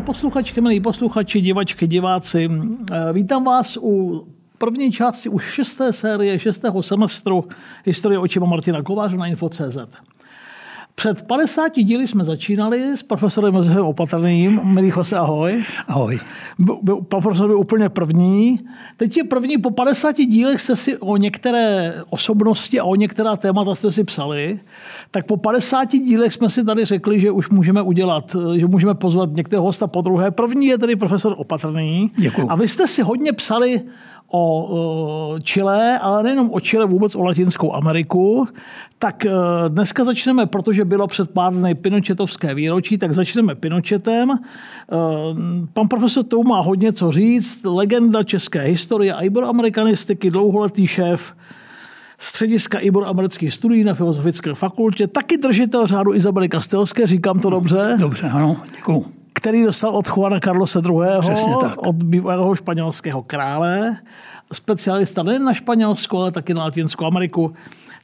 Posluchačky, milí posluchači, divačky, diváci, eh, vítám vás u první části už šesté série, šestého semestru historie očima Martina Kováře na Info.cz. Před 50 díly jsme začínali s profesorem Josefem Opatrným. Milý Jose, ahoj. Ahoj. Byl, profesor byl úplně první. Teď je první, po 50 dílech jste si o některé osobnosti a o některá témata jste si psali. Tak po 50 dílech jsme si tady řekli, že už můžeme udělat, že můžeme pozvat některého hosta po druhé. První je tedy profesor Opatrný. Děkuju. A vy jste si hodně psali o Chile, ale nejenom o Chile, vůbec o Latinskou Ameriku. Tak e, dneska začneme, protože bylo před pár dny Pinochetovské výročí, tak začneme Pinochetem. E, pan profesor Tou má hodně co říct. Legenda české historie a iberoamerikanistiky, dlouholetý šéf střediska iberoamerických studií na Filozofické fakultě, taky držitel řádu Izabely Kastelské, říkám to dobře? Dobře, ano, děkuju který dostal od Juana Carlose II. Přesně tak. od bývalého španělského krále. Specialista nejen na Španělsko, ale taky na Latinskou Ameriku.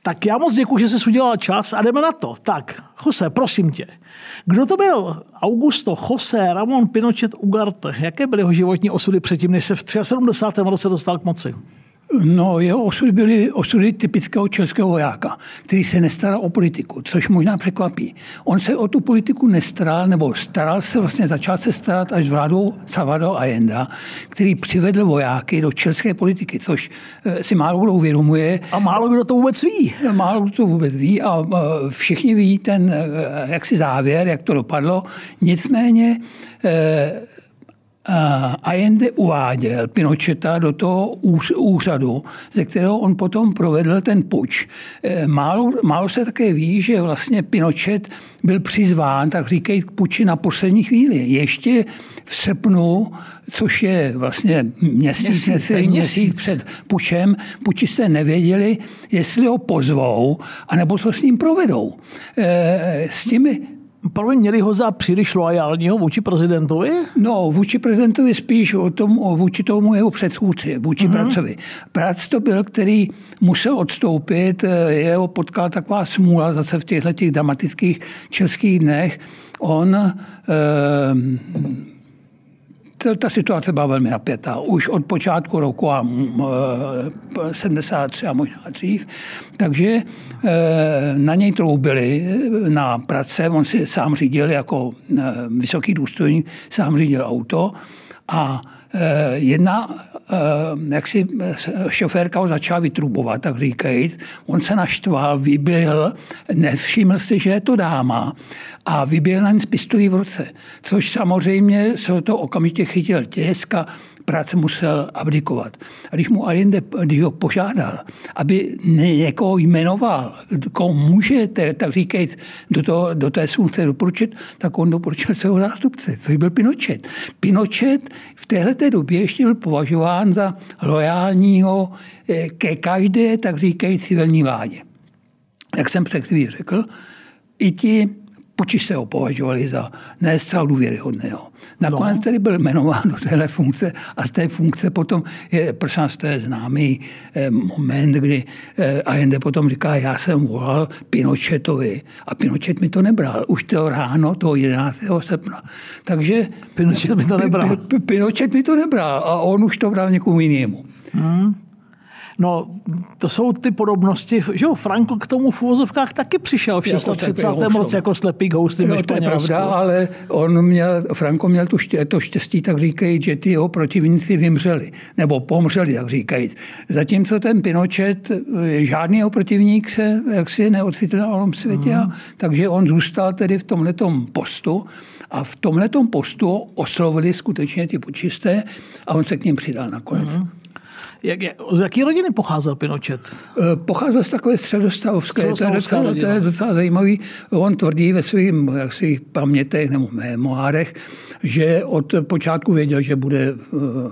Tak já moc děkuji, že jsi udělal čas a jdeme na to. Tak, Jose, prosím tě. Kdo to byl? Augusto José Ramon Pinochet Ugarte. Jaké byly jeho životní osudy předtím, než se v 73. roce dostal k moci? No, jeho osudy byly osudy typického českého vojáka, který se nestaral o politiku, což možná překvapí. On se o tu politiku nestaral, nebo staral se vlastně, začal se starat až vládou Salvador Allende, který přivedl vojáky do české politiky, což eh, si málo kdo uvědomuje. A málo kdo to vůbec ví. Málo kdo to vůbec ví a eh, všichni ví ten eh, jaksi závěr, jak to dopadlo. Nicméně Allende uváděl Pinocheta do toho úřadu, ze kterého on potom provedl ten puč. E, málo, málo se také ví, že vlastně Pinochet byl přizván, tak říkají, k puči na poslední chvíli. Ještě v srpnu, což je vlastně měsíc, měsíc, měsíc, měsíc před pučem, pučisté nevěděli, jestli ho pozvou, anebo to s ním provedou. E, s těmi Promiň, měli ho za příliš loajálního vůči prezidentovi? No, vůči prezidentovi spíš o tom, o vůči tomu jeho předchůdci, vůči uh-huh. Pracovi. Prac to byl, který musel odstoupit, eh, jeho potkala taková smůla zase v těchto těch dramatických českých dnech. On eh, ta situace byla velmi napětá. Už od počátku roku a 73 a možná dřív. Takže e, na něj troubili na prace. On si sám řídil jako e, vysoký důstojník, sám řídil auto a e, jedna jak si šoférka ho začala vytrubovat, tak říkají, on se naštval, vyběhl, nevšiml si, že je to dáma a vyběhl na z pistolí v ruce. Což samozřejmě se to okamžitě chytil tisk a práce musel abdikovat. A když mu Allende, když ho požádal, aby někoho jmenoval, koho můžete, tak říkajíc, do, toho, do té funkce doporučit, tak on doporučil svého zástupce, což byl Pinochet. Pinochet v téhle době ještě byl považován za lojálního eh, ke každé, tak říkajíc, civilní vládě. Jak jsem před řekl, i ti Pučiště ho považovali za ne zcela důvěryhodného. Nakonec no. tedy byl jmenován do téhle funkce a z té funkce potom je, prosím vás, to je známý eh, moment, kdy eh, Allende potom říká, já jsem volal Pinochetovi a Pinochet mi to nebral. Už to ráno, toho 11. srpna. Takže Pinochet mi to nebral. Pinochet mi to nebral a on už to bral někomu jinému. Hmm. No, to jsou ty podobnosti, že jo, Franko k tomu v úvozovkách taky přišel v 36. Jako roce jako slepý housty no, to je pravda, ale on měl, Franko měl tu ště, to štěstí, tak říkají, že ty jeho protivníci vymřeli, nebo pomřeli, tak říkají. Zatímco ten Pinochet, žádný jeho protivník se jaksi neocitl na onom světě, mm. takže on zůstal tedy v tomhletom postu a v tomhletom postu oslovili skutečně ty počisté a on se k ním přidal nakonec. Mm. Jak, jak, z jaké rodiny pocházel Pinochet? Eh, pocházel z takové středostavské, to je, docela, to je docela zajímavý. On tvrdí ve svých svých pamětech nebo memoárech, že od počátku věděl, že bude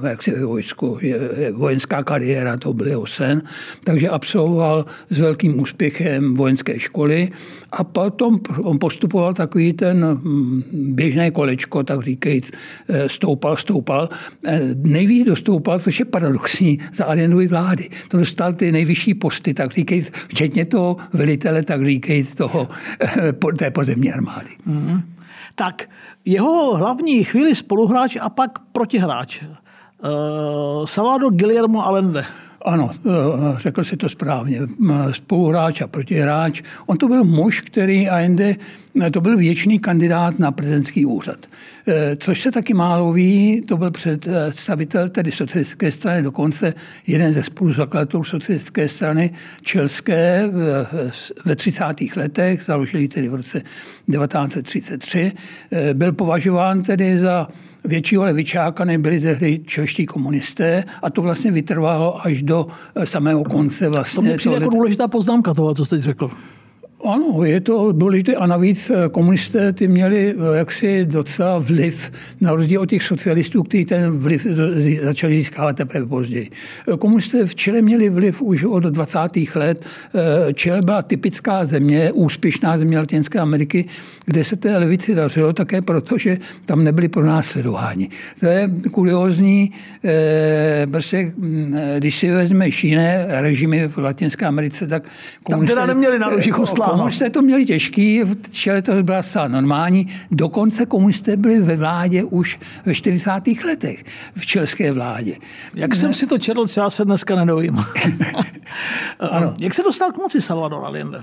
eh, jaksi ve vojsku. Je, vojenská kariéra, to byl jeho sen. Takže absolvoval s velkým úspěchem vojenské školy a potom on postupoval takový ten hm, běžné kolečko, tak říkajíc, eh, stoupal, stoupal. Nejvíc dostoupal, což je paradoxní, za za vlády. To dostal ty nejvyšší posty, tak říkej, včetně toho velitele, tak říkej toho, té pozemní armády. Mm-hmm. Tak jeho hlavní chvíli spoluhráč a pak protihráč. Uh, Salvador Guillermo Allende. Ano, eh, řekl si to správně. Spoluhráč a protihráč. On to byl muž, který Allende, to byl věčný kandidát na prezidentský úřad. Eh, což se taky málo ví, to byl představitel tedy socialistické strany, dokonce jeden ze spoluzakladatelů socialistické strany čelské ve 30. letech, založili tedy v roce 1933. Eh, byl považován tedy za většího levičáka nebyli tehdy čeští komunisté a to vlastně vytrvalo až do eh, samého konce. Vlastně to mi přijde jako důležitá poznámka toho, co jste řekl. Ano, je to důležité a navíc eh, komunisté ty měli eh, jaksi docela vliv, na rozdíl od těch socialistů, kteří ten vliv začali získávat teprve později. Eh, komunisté v Chile měli vliv už od 20. let. Chile byla typická země, úspěšná země Latinské Ameriky, kde se té levici dařilo také proto, že tam nebyli pronásledováni. To je kuriozní, prostě, hm, když si vezmeš jiné režimy v Latinské Americe, tak komunisté... Tam teda neměli na komunisté to měli těžký, čele to byla zcela normální. Dokonce komunisté byli ve vládě už ve 40. letech, v čelské vládě. Jak ne? jsem si to četl, já se dneska nedovím. ano. Jak se dostal k moci Salvador Allende?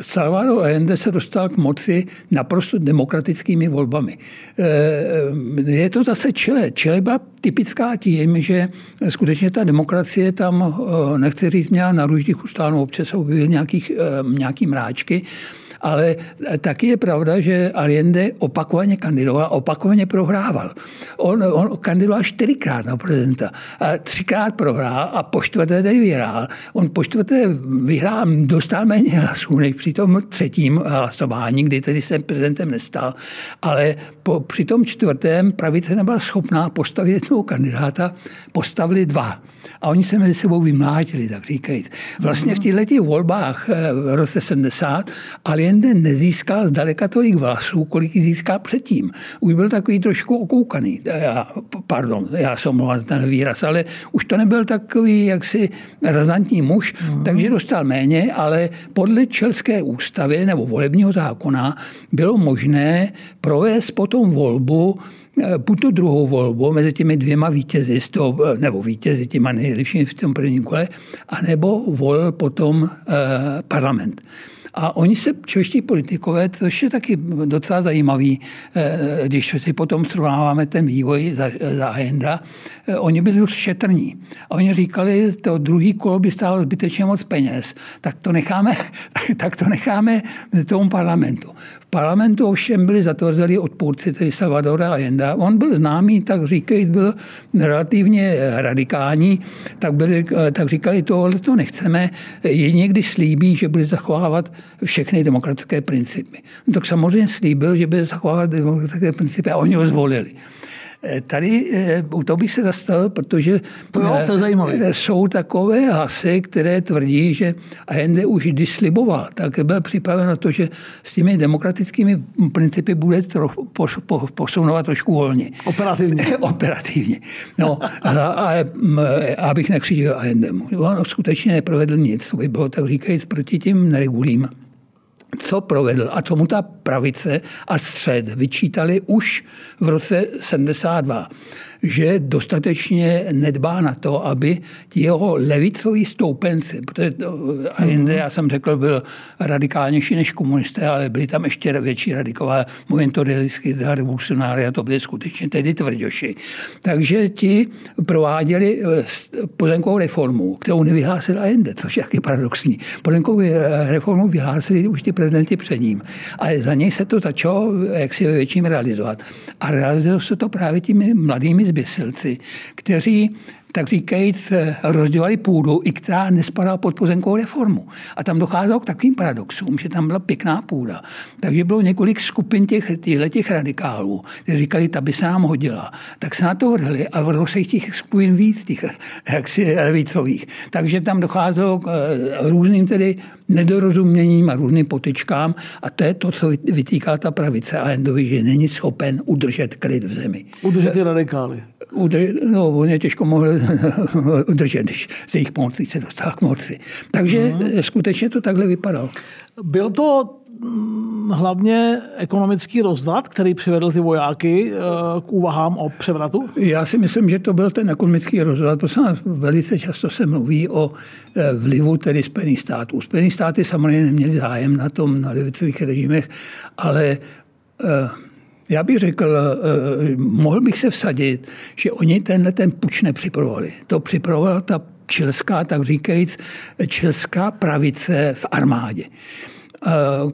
Salvador Allende se dostal k moci naprosto demokratickými volbami. Eh, je to zase Chile. Chile byla typická tím, že skutečně ta demokracie tam, eh, nechci říct, měla na růždích ustánou, občas objevil nějakých, eh, nějaký mráčky, ale taky je pravda, že Allende opakovaně kandidoval, opakovaně prohrával. On, on kandidoval čtyřikrát na prezidenta. A třikrát prohrál a po čtvrté tady vyhrál. On po čtvrté vyhrál, dostal méně hlasů než při tom třetím hlasování, kdy tedy se prezidentem nestal. Ale po, při tom čtvrtém pravice nebyla schopná postavit jednoho kandidáta, postavili dva. A oni se mezi sebou vymlátili, tak říkají. Vlastně v těchto volbách eh, v roce 70 Allende nezískal zdaleka tolik vlasů, kolik ji získá předtím. Už byl takový trošku okoukaný. Já, pardon, já jsem mluvil ten výraz, ale už to nebyl takový jaksi razantní muž, mm. takže dostal méně, ale podle Čelské ústavy nebo volebního zákona bylo možné provést potom volbu Eh, buď tu druhou volbu mezi těmi dvěma vítězi, toho, eh, nebo vítězi těma nejlepšími v tom prvním kole, anebo volil potom eh, parlament. A oni se, čeští politikové, což je taky docela zajímavý, eh, když si potom srovnáváme ten vývoj za, za Agenda, eh, oni byli dost šetrní. A oni říkali, to druhý kolo by stálo zbytečně moc peněz, tak to necháme, tak to necháme tomu parlamentu. V parlamentu ovšem byli zatvrzelí odpůrci, tedy Salvadora Allenda. On byl známý, tak říkají, byl relativně radikální, tak, byli, eh, tak říkali, tohle to nechceme. Je někdy slíbí, že bude zachovávat všechny demokratické principy. No, tak samozřejmě slíbil, že bude zachovávat demokratické principy a oni ho zvolili. Eh, tady eh, u toho bych se zastavil, protože to jo, to je jsou takové hlasy, které tvrdí, že Allende už když sliboval, tak byl připraven na to, že s těmi demokratickými principy bude trochu posunovat trošku volně. Operativně. Operativně. No, ale abych nekřičil Allendemu. On skutečně neprovedl nic, co by bylo tak říkajíc proti těm neregulím co provedl. A co mu ta pravice a střed vyčítali už v roce 72 že dostatečně nedbá na to, aby jeho levicoví stoupenci, protože Allende, mhm. já jsem řekl, byl radikálnější než komunisté, ale byli tam ještě větší radikové momentodelistické revolucionáři a to byly skutečně tedy tvrdoši. Takže ti prováděli eh, pozemkovou reformu, kterou nevyhlásil Allende, což je taky paradoxní. Pozemkovou eh, reformu vyhlásili už ti prezidenti před ním, ale za něj se to začalo jaksi ve větším realizovat. A realizovalo se to právě těmi mladými zběsilci, kteří tak říkajíc, rozdělali půdu, i která nespadala pod pozemkovou reformu. A tam docházelo k takovým paradoxům, že tam byla pěkná půda. Takže bylo několik skupin těch, těch radikálů, kteří říkali, ta by se nám hodila. Tak se na to vrhli a vrhlo se jich těch skupin víc, těch jaksi levicových. Takže tam docházelo k eh, různým tedy nedorozuměním a různým potičkám a to je to, co vytýká ta pravice a Endovi, že není schopen udržet klid v zemi. Udržet ty radikály. Udrž, no, on je těžko mohl udržet, když se jich pomocí se dostal k moci. Takže mm. skutečně to takhle vypadalo. Byl to mm, hlavně ekonomický rozdat, který přivedl ty vojáky eh, k úvahám o převratu? Já si myslím, že to byl ten ekonomický rozdat, protože velice často se mluví o eh, vlivu tedy Spojených států. Spojené státy samozřejmě neměli zájem na tom, na levicových režimech, ale já bych řekl, mohl bych se vsadit, že oni tenhle ten puč nepřipravovali. To připravovala ta čelská, tak říkajíc, čelská pravice v armádě.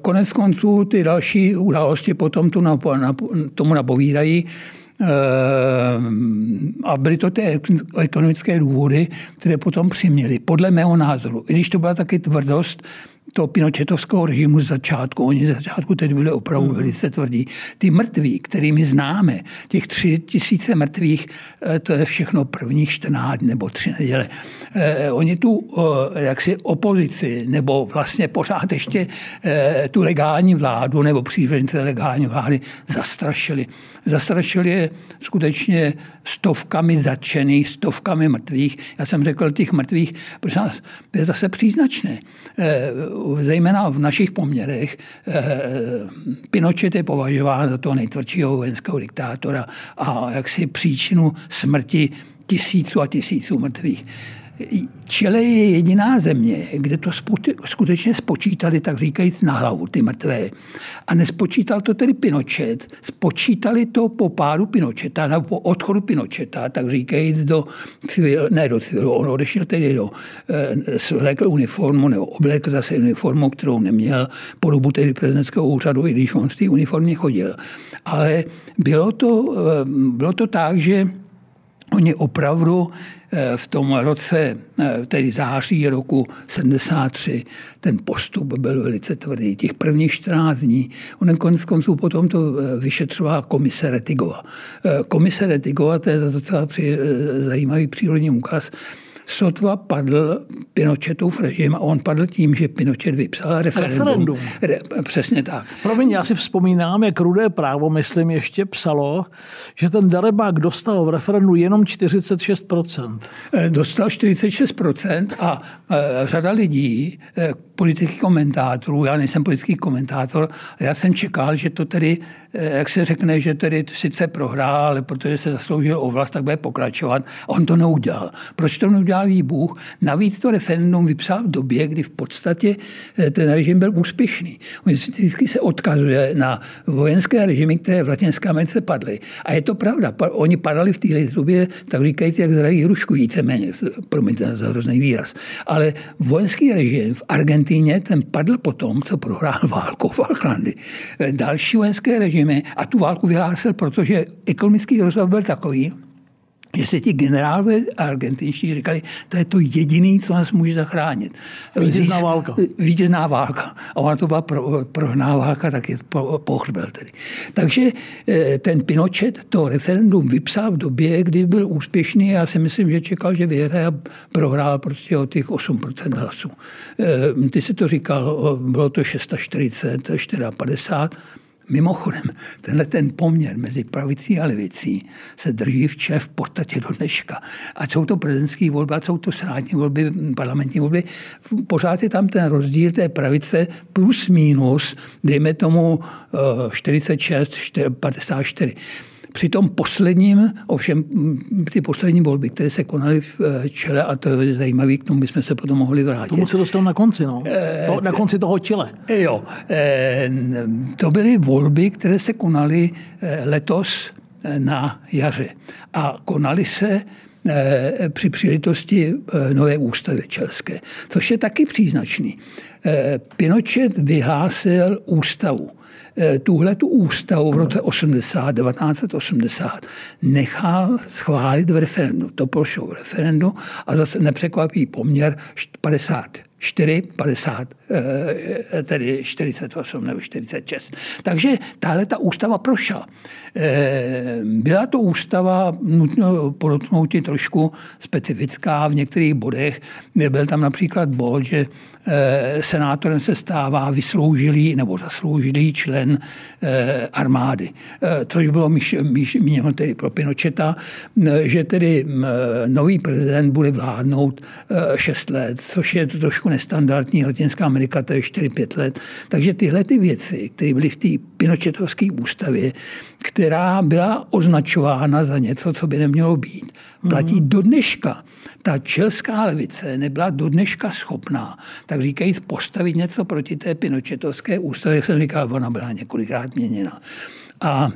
Konec konců ty další události potom tu tomu napovídají. A byly to ty ekonomické důvody, které potom přiměly, podle mého názoru. I když to byla taky tvrdost toho pinochetovského režimu z začátku. Oni z začátku tedy byli opravdu mm. velice tvrdí. Ty mrtví, kterými známe, těch tři tisíce mrtvých, eh, to je všechno prvních 14 nebo tři neděle. Eh, oni tu eh, jaksi opozici, nebo vlastně pořád ještě tu legální vládu, nebo přívržence legální vlády zastrašili. Zastrašili je skutečně stovkami zatčených, stovkami mrtvých. Já jsem řekl těch mrtvých, protože to je zase příznačné zejména v našich poměrech, eh, Pinochet je považován za toho nejtvrdšího vojenského diktátora a jaksi příčinu smrti tisíců a tisíců mrtvých. Chile je jediná země, kde to skutečně spočítali, tak říkajíc, na hlavu ty mrtvé. A nespočítal to tedy Pinochet, spočítali to po pádu Pinocheta, nebo po odchodu Pinocheta, tak říkajíc do civil, ne do civilu, on odešel tedy do, eh, uniformu, nebo oblékl zase uniformu, kterou neměl po dobu tedy prezidentského úřadu, i když on v té uniformě chodil. Ale bylo to, eh, bylo to tak, že oni opravdu v tom roce, eh, tedy září roku 73, ten postup byl velice tvrdý. Těch prvních 14 dní, on konec konců potom to eh, vyšetřovala komise Retigova. Komise Retigova, to je docela zajímavý přírodní úkaz, sotva padl Pinochetův režim a on padl tím, že Pinochet vypsal referendum. referendum. Re, přesně tak. Promiň, já si vzpomínám, jak Rudé právo, myslím, ještě psalo, že ten Darebák dostal v referendu jenom 46%. Eh, dostal 46% a e, řada lidí, e, politických komentátorů, já nejsem politický komentátor, já jsem čekal, že to tedy, jak se řekne, že tedy sice prohrál, ale protože se zasloužil o vlast, tak bude pokračovat. A on to neudělal. Proč to neudělal? Bůh. Navíc to referendum vypsal v době, kdy v podstatě eh, ten režim byl úspěšný. On vždycky se odkazuje na vojenské režimy, které v Latinské Americe padly. A je to pravda. Oni padali v této době, tak říkají, jak zrají hrušku víceméně. Promiňte za hrozný výraz. Ale vojenský režim v Argentíně, ten padl potom, co prohrál válku v Falklandy. Eh, další vojenské režimy a tu válku vyhlásil, protože ekonomický rozvoj byl takový, že se ti generálové argentinští říkali, to je to jediné, co nás může zachránit. Vítězná válka. Vítězná válka. A ona to byla pro, prohná válka, tak je pohřbel tedy. Takže eh, ten Pinochet to referendum vypsal v době, kdy byl úspěšný. Já si myslím, že čekal, že vyhraje a prohrál prostě o těch 8% hlasů. Eh, ty si to říkal, bylo to 640, 54. Mimochodem, tenhle ten poměr mezi pravicí a levicí se drží v Čech v podstatě do dneška. A jsou to prezidentské volby, a jsou to senátní volby, parlamentní volby, pořád je tam ten rozdíl té pravice plus minus, dejme tomu 46, eh, 54. Při tom posledním, ovšem ty poslední volby, které se konaly v eh, čele, a to je zajímavé, k tomu bychom se potom mohli vrátit. Tomu se dostal na konci, no. E, to, na konci toho čele. Jo. E, to byly volby, které se konaly letos na jaře. A konaly se při příležitosti nové ústavy čelské, což je taky příznačný. Pinochet vyhlásil ústavu. Eh, tuhle tu ústavu v roce 80, 1980 nechal schválit v referendu. To prošlo v referendu a zase nepřekvapí poměr 54, 50, eh, tedy 48 nebo 46. Takže tahle ta ústava prošla. Eh, byla to ústava, nutno podotknout trošku specifická v některých bodech. Byl tam například bod, že senátorem se stává vysloužilý nebo zasloužilý člen eh, armády. Eh, což bylo míněno tedy pro Pinocheta, že tedy nový prezident bude vládnout 6 let, což je trošku nestandardní. Latinská Amerika to je 4-5 let. Takže tyhle ty věci, které byly v té Pinochetovské ústavě, která byla označována za něco, co by nemělo být, platí mm-hmm. do dneška ta čelská levice nebyla do dneška schopná, tak říkají, postavit něco proti té pinochetovské ústavě, jak jsem říkal, ona byla několikrát měněna. A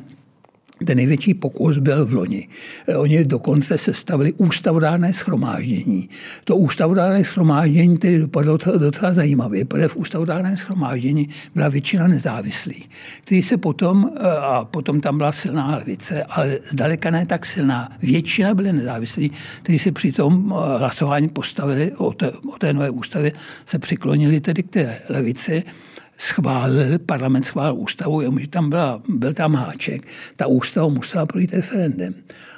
ten největší pokus byl v loni. Oni dokonce sestavili ústavodárné schromáždění. To ústavodárné schromáždění tedy dopadlo docela zajímavě, protože v ústavodárném schromáždění byla většina nezávislých, kteří se potom, a potom tam byla silná levice, ale zdaleka ne tak silná, většina byly nezávislí, kteří se při tom hlasování postavili o té, o té nové ústavě, se přiklonili tedy k té levici schválil, parlament schválil ústavu, jenomže tam byla, byl tam háček. Ta ústava musela projít referendem.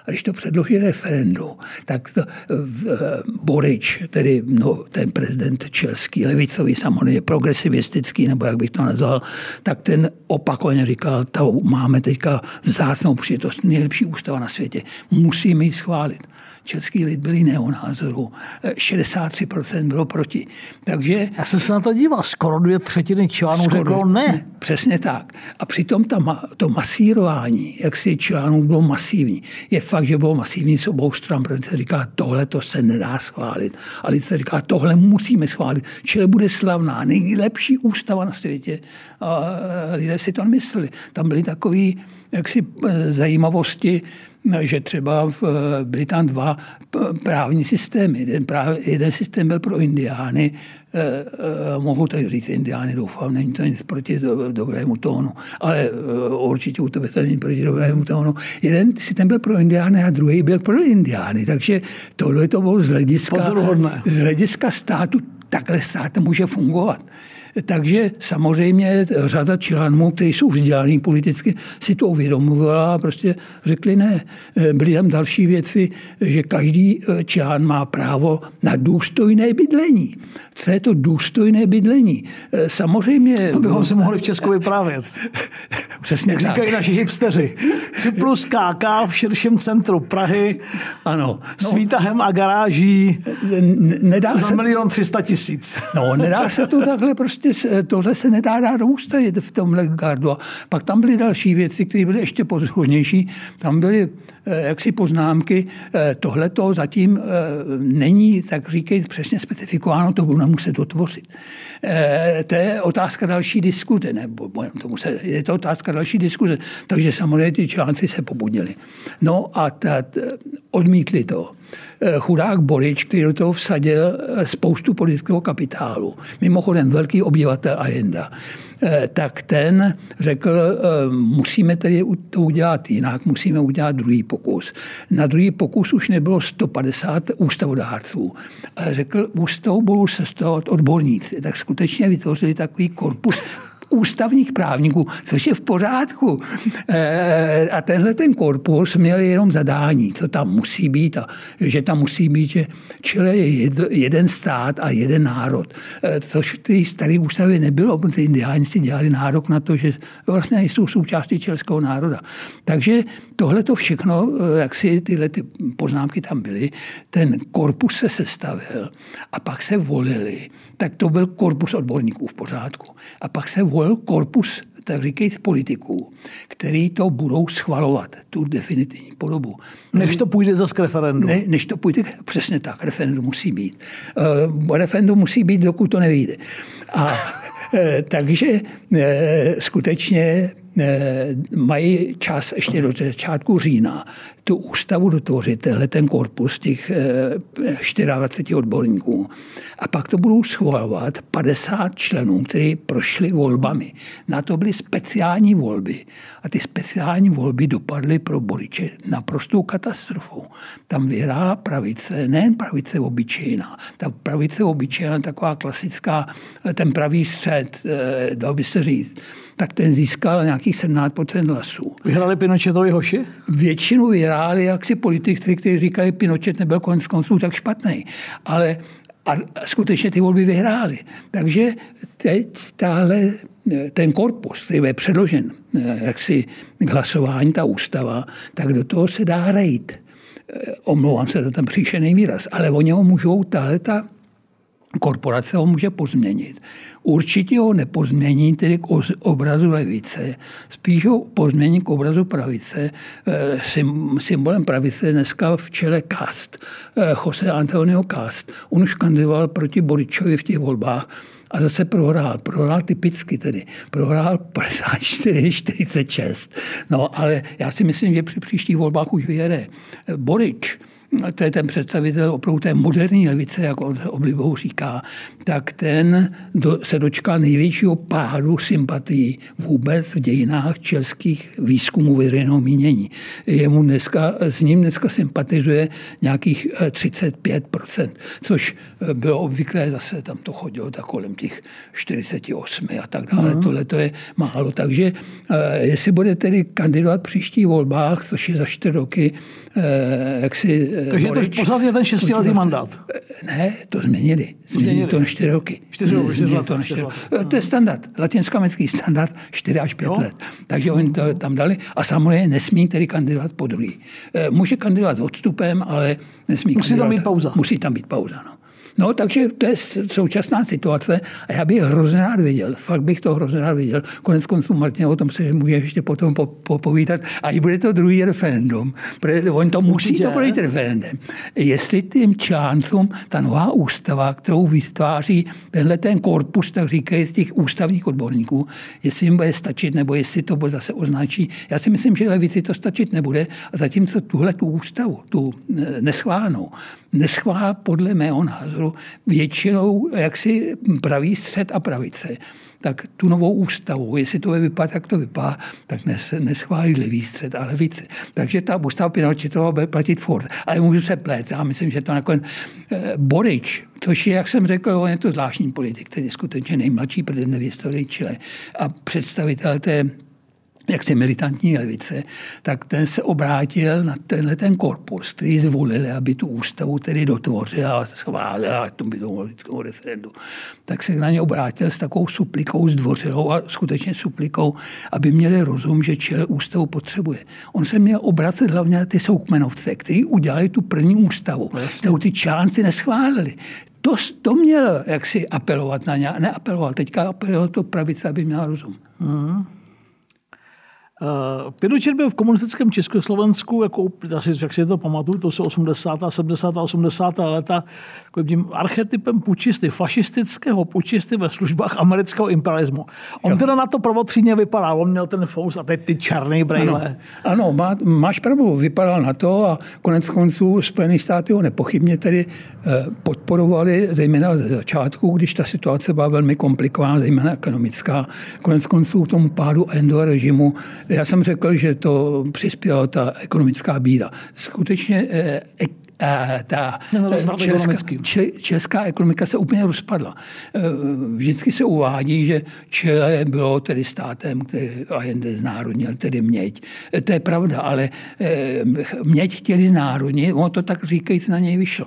A když to předloží referendu, tak to, v, Borič, tedy no, ten prezident český, levicový, samozřejmě progresivistický, nebo jak bych to nazval, tak ten opakovaně říkal, to máme teďka vzácnou přijetost, nejlepší ústava na světě, musíme ji schválit český lid byli neonázoru. 63% bylo proti. Takže... Já jsem se na to díval, skoro dvě třetiny článů řeklo ne. Přesně tak. A přitom ta, to masírování, jak si článů bylo masivní. Je fakt, že bylo masivní s obou stran, protože se říká, tohle to se nedá schválit. A lid se říká, tohle musíme schválit. Čili bude slavná, nejlepší ústava na světě. A lidé si to nemysleli. Tam byly takové jaksi eh, zajímavosti, že třeba v, byly tam dva právní systémy. Jeden, práv, jeden systém byl pro indiány, eh, eh, mohu tady říct indiány, doufám, není to nic proti do, dobrému tónu, ale eh, určitě u tebe to není proti dobrému tónu. Jeden systém byl pro indiány a druhý byl pro indiány, takže tohle to bylo z hlediska, z hlediska státu, takhle stát může fungovat. Takže samozřejmě řada členů, kteří jsou vzdělaní politicky, si to uvědomovala a prostě řekli ne. Byly tam další věci, že každý eh, člán má právo na důstojné bydlení. Co je to důstojné bydlení? Eh, samozřejmě... To bychom si mohli v Česku vyprávět. Přesně Jak tak. říkají naši hipsteři. 3 plus KK v širším centru Prahy. Ano. No, s výtahem a garáží nedá za milion 300 tisíc. No, nedá se to takhle prostě tohle se nedá dát ústavit v tomhle gardu. A pak tam byly další věci, které byly ještě pozornější. Tam byly jaksi poznámky, eh, tohle to zatím eh, není, tak říkej, přesně specifikováno, to budeme muset dotvořit. To je otázka další diskuze, nebo to muset, je to otázka další diskuze. Takže samozřejmě ty článci se pobudili. No a t, odmítli to. Eh, chudák Borič, který do toho vsadil eh, spoustu politického kapitálu, mimochodem velký obyvatel Allenda, eh, tak ten řekl, musíme tedy to udělat jinak, musíme udělat druhý pokus. Na druhý pokus už nebylo 150 ústavodárců. Řekl, ústavu budou sestavovat odborníci. Tak skutečně vytvořili takový korpus ústavních právníků, což je v pořádku. E, a tenhle ten korpus měl jenom zadání, co tam musí být a že tam musí být, že Chile je jeden stát a jeden národ. E, což v té staré ústavě nebylo, protože indiáni si dělali nárok na to, že vlastně jsou součástí čilského národa. Takže tohle to všechno, e, jak si tyhle ty poznámky tam byly, ten korpus se sestavil a pak se volili. Tak to byl korpus odborníků v pořádku. A pak se volil korpus tak říkají politiků, který to budou schvalovat, tu definitivní podobu. Než to půjde zase k referendu. Ne, než to půjde, přesně tak, referendum musí být. Uh, referendum musí být, dokud to nevyjde. A uh, takže uh, skutečně mají čas ještě do začátku října tu ústavu dotvořit, tenhle ten korpus těch 24 odborníků. A pak to budou schvalovat 50 členů, kteří prošli volbami. Na to byly speciální volby. A ty speciální volby dopadly pro Boriče naprostou katastrofou. Tam vyhrála pravice, nejen pravice obyčejná, ta pravice obyčejná, taková klasická, ten pravý střed, eh, dal by se říct, tak ten získal nějakých 17% hlasů. Vyhráli Pinochetovi hoši? Většinu vyhráli jaksi politici, kteří říkali, Pinochet nebyl konec konců tak špatný. Ale a skutečně ty volby vyhráli. Takže teď tahle, ten korpus, který je předložen eh, jaksi k hlasování, ta ústava, tak do toho se dá rejt. Eh, omlouvám se za ten příšený výraz, ale oni ho můžou, tahle ta korporace ho může pozměnit. Určitě ho nepozmění tedy k obrazu levice, spíš ho pozmění k obrazu pravice. Eh, symbolem pravice je dneska v čele Kast, eh, Jose Antonio Kast. On už kandidoval proti Boričovi v těch volbách a zase prohrál. Prohrál typicky tedy. Prohrál 54-46. No ale já si myslím, že při příštích volbách už vyjede. Borič, to je ten představitel opravdu té moderní levice, jak on oblibou říká, tak ten do, se dočkal největšího pádu sympatií vůbec v dějinách českých výzkumů veřejného mínění. Jemu dneska, s ním dneska sympatizuje nějakých 35%, eh, což eh, bylo obvyklé, zase tam to chodilo tak kolem těch 48 a tak dále. Mm. Tohle to je málo. Takže eh, jestli bude tedy kandidovat příští volbách, což je za čtyři roky, jak si takže to pořád je ten šestiletý mandát. Ne, to změnili. Změnili, změnili. to na čtyři roky. Čtyři roky, čtyři roky. To, čtyři roky. to je standard. Latinskoamerický standard 4 až 5 jo. let. Takže oni to tam dali. A samozřejmě nesmí tedy kandidovat po druhý. Eh, může kandidovat s odstupem, ale nesmí Musí kandidovat. tam být pauza. Musí tam být pauza, no. No, takže to je současná situace a já bych hrozně rád viděl, fakt bych to hrozně rád viděl. Konec konců, Martin, o tom se může ještě potom popovídat. A i bude to druhý referendum, protože on to musí Určitě. to projít referendem. Jestli tím článcům ta nová ústava, kterou vytváří tenhle ten korpus, tak říkají z těch ústavních odborníků, jestli jim bude stačit, nebo jestli to bude zase označí. Já si myslím, že levici to stačit nebude a zatímco tuhle tu ústavu, tu neschválenou, neschválá podle mého názoru většinou jaksi pravý střed a pravice, tak tu novou ústavu, jestli to vypadá, tak to vypadá, tak nes, neschválí levý střed a levice. Takže ta ústava Pinochetová bude platit furt. Ale můžu se plét. Já myslím, že to nakonec eh, Borič, což je, jak jsem řekl, on je to zvláštní politik, který je skutečně nejmladší prezident v historii Chile a představitel té jak se militantní levice, tak ten se obrátil na tenhle ten korpus, který zvolili, aby tu ústavu tedy dotvořil a schválil a to by to referendu. Tak se na ně obrátil s takovou suplikou, zdvořilou a skutečně suplikou, aby měli rozum, že čele ústavu potřebuje. On se měl obracet hlavně na ty soukmenovce, kteří udělali tu první ústavu, no kterou ty čánci neschválili. To, to měl jaksi apelovat na ně, neapeloval. Teďka apeloval to pravice, aby měl rozum. Mm. Uh, Pinochet byl v komunistickém Československu, jako, asi, jak si to pamatuju, to jsou 80. 70. 80. leta, takovým archetypem pučisty, fašistického pučisty ve službách amerického imperialismu. On jo. teda na to prvotřídně vypadá, on měl ten fous a teď ty černé brejle. Ano, ano má, máš pravdu, vypadal na to a konec konců Spojené státy ho nepochybně tedy eh, podporovali, zejména ze začátku, když ta situace byla velmi komplikovaná, zejména ekonomická. Konec konců k tomu pádu Endo režimu já jsem řekl, že to přispěla ta ekonomická bída. Skutečně eh, a ta česká, česká ekonomika se úplně rozpadla. Eh, vždycky se uvádí, že Chile bylo tedy státem, který Allende znárodnil, tedy měď. Eh, to je pravda, ale měď chtěli znárodnit, ono to tak říkajíc na něj vyšlo.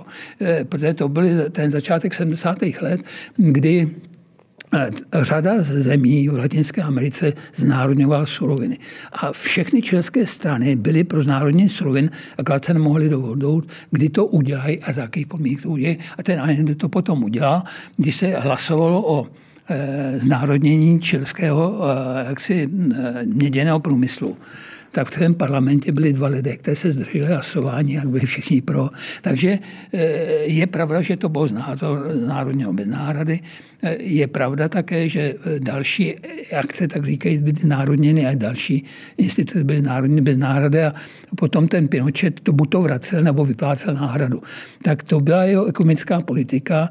Protože to byl ten začátek 70. let, kdy Eh, řada zemí v Latinské Americe znárodňovala suroviny. A všechny české strany byly pro znárodnění surovin, akorát se nemohli dohodnout, kdy to udělají a za jakých podmínek to udělají. A ten Allende to potom udělal, když se hlasovalo o e, znárodnění českého e, jaksi, měděného průmyslu tak v celém parlamentě byli dva lidé, kteří se zdrželi hlasování, jak byli všichni pro. Takže eh, je pravda, že to bylo z národního bez náhrady. Eh, je pravda také, že další akce, tak říkají, byly národněny a další instituce byly národně bez náhrady a potom ten Pinochet to buď to vracel nebo vyplácel náhradu. Tak to byla jeho ekonomická politika.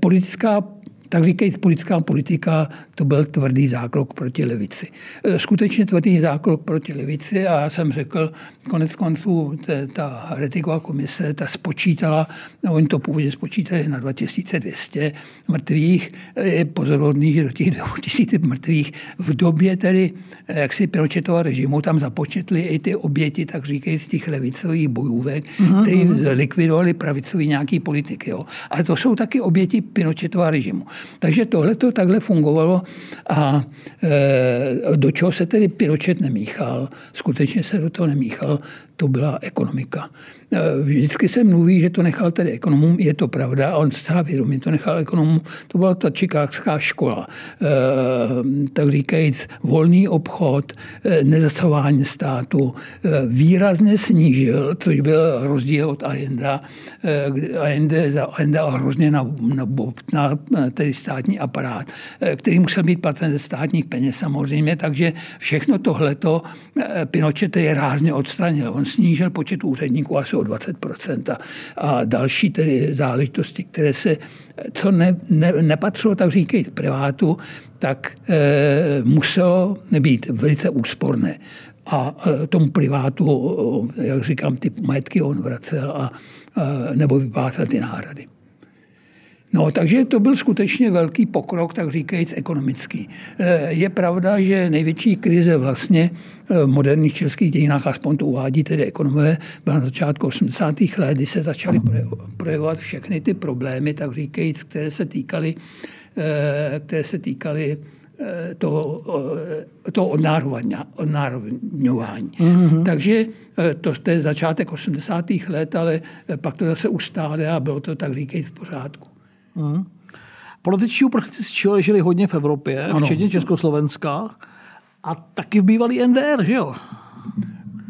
Politická tak říkají, politická politika, to byl tvrdý zákrok proti levici. E, skutečně tvrdý zákrok proti levici a já jsem řekl, konec konců ta Retiková komise, ta spočítala, oni to původně spočítali na 2200 mrtvých, je pozorodný, že do těch 2000 mrtvých v době tedy e, jaksi Pinochetova režimu tam započetli i ty oběti, tak říkají, z těch levicových bojůvek, mm-hmm. kteří likvidovali pravicový nějaký politiky. Jo. Ale to jsou taky oběti Pinochetova režimu. Takže tohle to takhle fungovalo a e, do čeho se tedy Pinochet nemíchal, skutečně se do toho nemíchal, to byla ekonomika. E, vždycky se mluví, že to nechal tedy ekonomům, je to pravda, a on zcela vědomě to nechal ekonomům, to byla ta čikákská škola. E, tak říkajíc, volný obchod, e, nezasahování státu, výrazně snížil, což byl rozdíl od Allenda, Allende, za Allenda hrozně na, na, na tedy státní aparát, který musel být placen ze státních peněz samozřejmě, takže všechno tohleto Pinochet je rázně odstranil. On snížil počet úředníků asi o 20% a další tedy záležitosti, které se, co ne, ne, nepatřilo, tak říkají, privátu, tak e, muselo být velice úsporné. A e, tomu privátu, jak říkám, ty majetky on vracel a, e, nebo vyplácel ty náhrady. No, takže to byl skutečně velký pokrok, tak říkajíc ekonomický. Eh, je pravda, že největší krize vlastně eh, v moderních českých dějinách, aspoň to uvádí tedy ekonomové, byla na začátku 80. let, kdy se začaly projevovat všechny ty problémy, tak říkajíc, které se týkaly, eh, které se týkaly toho, toho odnárodňování. Mm-hmm. Takže to, to je začátek 80. let, ale pak to zase ustále a bylo to tak říkajíc v pořádku. Hmm. Političtí uprchlíci z Chile žili hodně v Evropě, ano. včetně Československa a taky v bývalý NDR, že jo?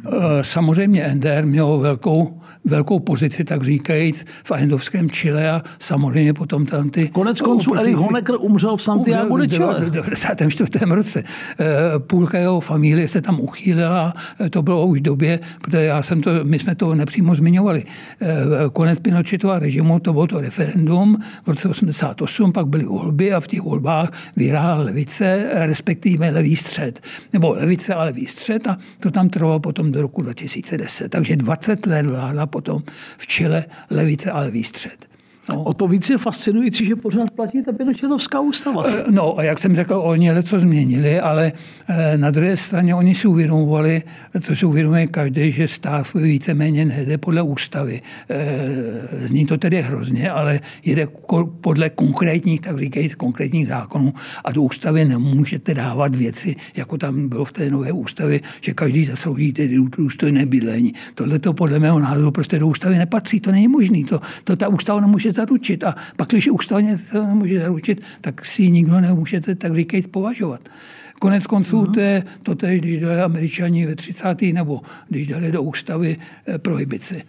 Eh, samozřejmě NDR měl velkou velkou pozici, tak říkajíc, v Ahendovském Chile a samozřejmě potom tam ty... Konec konců Erik Honecker umřel v Santiago de Chile. V 94. roce. Eh, půlka jeho familie se tam uchýlila, eh, to bylo už v době, protože já jsem to, my jsme to nepřímo zmiňovali. Konec Pinochetova režimu, to bylo to referendum v roce 88, pak byly volby a v těch volbách vyhrála levice, respektive levý střed. Nebo levice a levý střed a to tam trvalo potom do roku 2010. Takže 20 let vládla potom v čele levice a levý střed. No. O to víc je fascinující, že pořád platí ta Pinochetovská ústava. Eh, no a jak jsem řekl, oni něco změnili, ale eh, na druhé straně oni si uvědomovali, co si uvědomuje každý, že stát víceméně nejde podle ústavy. Eh, zní to tedy hrozně, ale jde podle konkrétních, tak říkají, konkrétních zákonů a do ústavy nemůžete dávat věci, jako tam bylo v té nové ústavě, že každý zaslouží tedy důstojné bydlení. Tohle to podle mého názoru prostě do ústavy nepatří, to není možné. To, to ta ústava nemůže zaručit. A pak, když ústavně to nemůže zaručit, tak si nikdo nemůžete, tak říkajíc, považovat. Konec konců uh-huh. to je to tež, když dali američani ve 30. nebo když dali do ústavy eh, prohibici.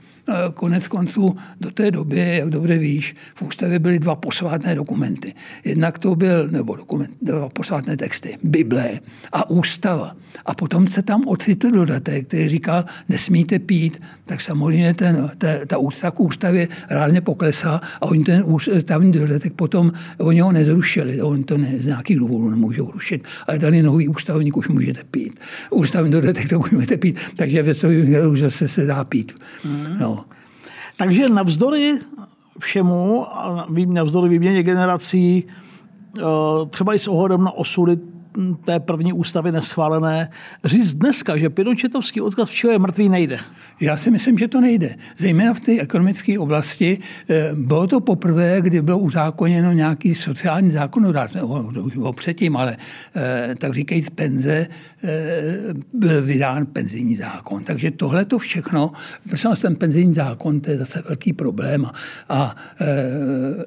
Konec konců do té doby, jak dobře víš, v ústavě byly dva posvátné dokumenty. Jednak to byl, nebo dokument, dva posvátné texty, Bible a ústava. A potom se tam ocitl dodatek, který říkal, nesmíte pít, tak samozřejmě ten, ta, ta ústava k ústavě rázně poklesá a oni ten ústavní dodatek potom, oni ho nezrušili, oni to ne, z nějakých důvodů nemůžou rušit, ale dali nový ústavník, už můžete pít. Ústavní dodatek to už můžete pít, takže ve už zase se dá pít. Mm. No. Takže navzdory všemu, navzdory výměně generací, eh, třeba i s ohledem na osudy té první ústavy neschválené, říct dneska, že Pinochetovský odkaz v Chile je mrtvý nejde. Já si myslím, že to nejde. Zejména v té ekonomické oblasti eh, bylo to poprvé, kdy bylo uzákoněno nějaký sociální zákonodárství, bylo předtím, ale eh, tak říkajíc penze, eh, byl vydán penzijní zákon. Takže tohle to všechno, prosím ten penzijní zákon, to je zase velký problém a, a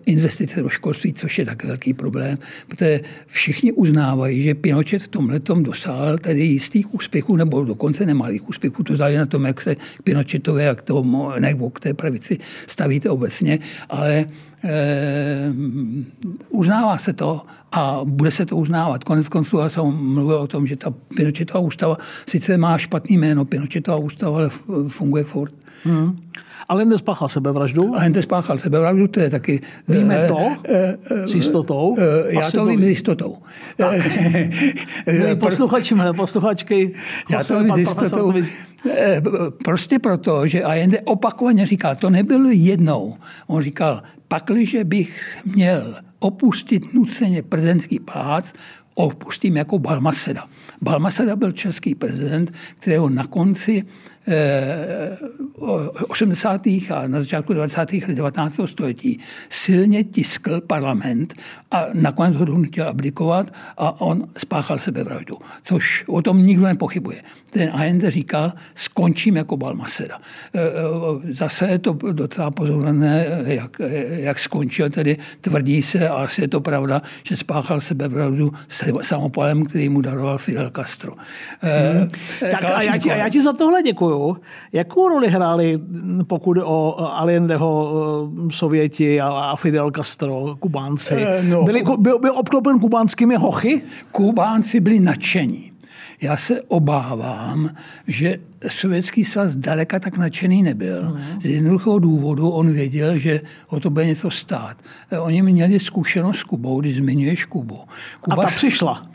investice do školství, což je také velký problém, protože všichni uznávají, že Takže Pinochet v tomhle dosáhl tedy jistých úspěchů, nebo dokonce nemalých úspěchů. To záleží na tom, jak se k Pinochetovi, jak to, nebo k té pravici stavíte obecně, ale uznává se to a bude se to uznávat. Konec konců já jsem mluvil o tom, že ta Pinochetová ústava sice má špatný jméno, Pinochetová ústava, ale funguje furt. Hmm. Ale nespáchal sebevraždu? Ale nespáchal sebevraždu, to je taky... Víme eh, to? Eh, s jistotou? Já to vím s jistotou. posluchači, posluchačky. Já to vím s jistotou. Prostě proto, že Allende opakovaně říkal, to nebylo jednou. On říkal, pakliže bych měl opustit nuceně prezidentský pác, opustím jako Balmaseda. Balmaseda byl český prezident, kterého na konci 80. Eh, a na začátku 90. let 19. století silně tiskl parlament a nakonec ho donutil abdikovat a on spáchal sebevraždu, což o tom nikdo nepochybuje. Ten Allende říkal, skončím jako Balmaseda. Eh, eh, zase je to docela pozorné, jak, jak skončil, tedy tvrdí se, a asi je to pravda, že spáchal sebevraždu samopalem, který mu daroval Fidel Castro. Hmm. Tak a já, ti, a já ti za tohle děkuju děkuju. Jakou roli hráli, pokud o Allendeho eh, Sověti a Fidel Castro, Kubánci? Eh, no, Byli, byl, byl obklopen kubánskými hochy? Kubánci byli nadšení. Já se obávám, že Sovětský svaz daleka tak nadšený nebyl. Mhm. Z jednoduchého důvodu on věděl, že ho to bude něco stát. Eh, oni měli zkušenost s Kubou, když zmiňuješ Kubu. Kuba a ta přišla.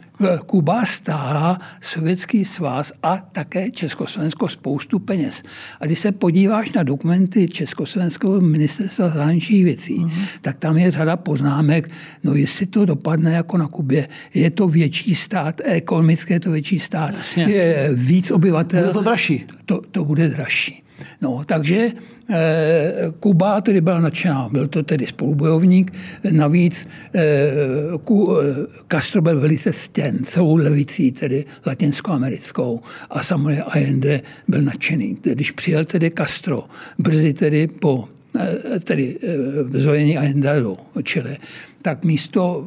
Kuba stála Sovětský svaz a také Československo spoustu peněz. A když se podíváš na dokumenty Československého ministerstva zahraničních věcí, mm-hmm. tak tam je řada poznámek, no jestli to dopadne jako na Kubě, je to větší stát, ekonomicky je to větší stát, Jasně. je víc obyvatel. Bude to dražší. To, to bude dražší. No, takže eh, Kuba tedy byla nadšená, byl to tedy spolubojovník, navíc eh, Ku, eh, Castro byl velice stěn celou levicí, tedy latinskoamerickou. A samozřejmě Allende byl nadšený. Když přijel tedy Castro, brzy tedy po tedy zojení Allende do Chile, tak místo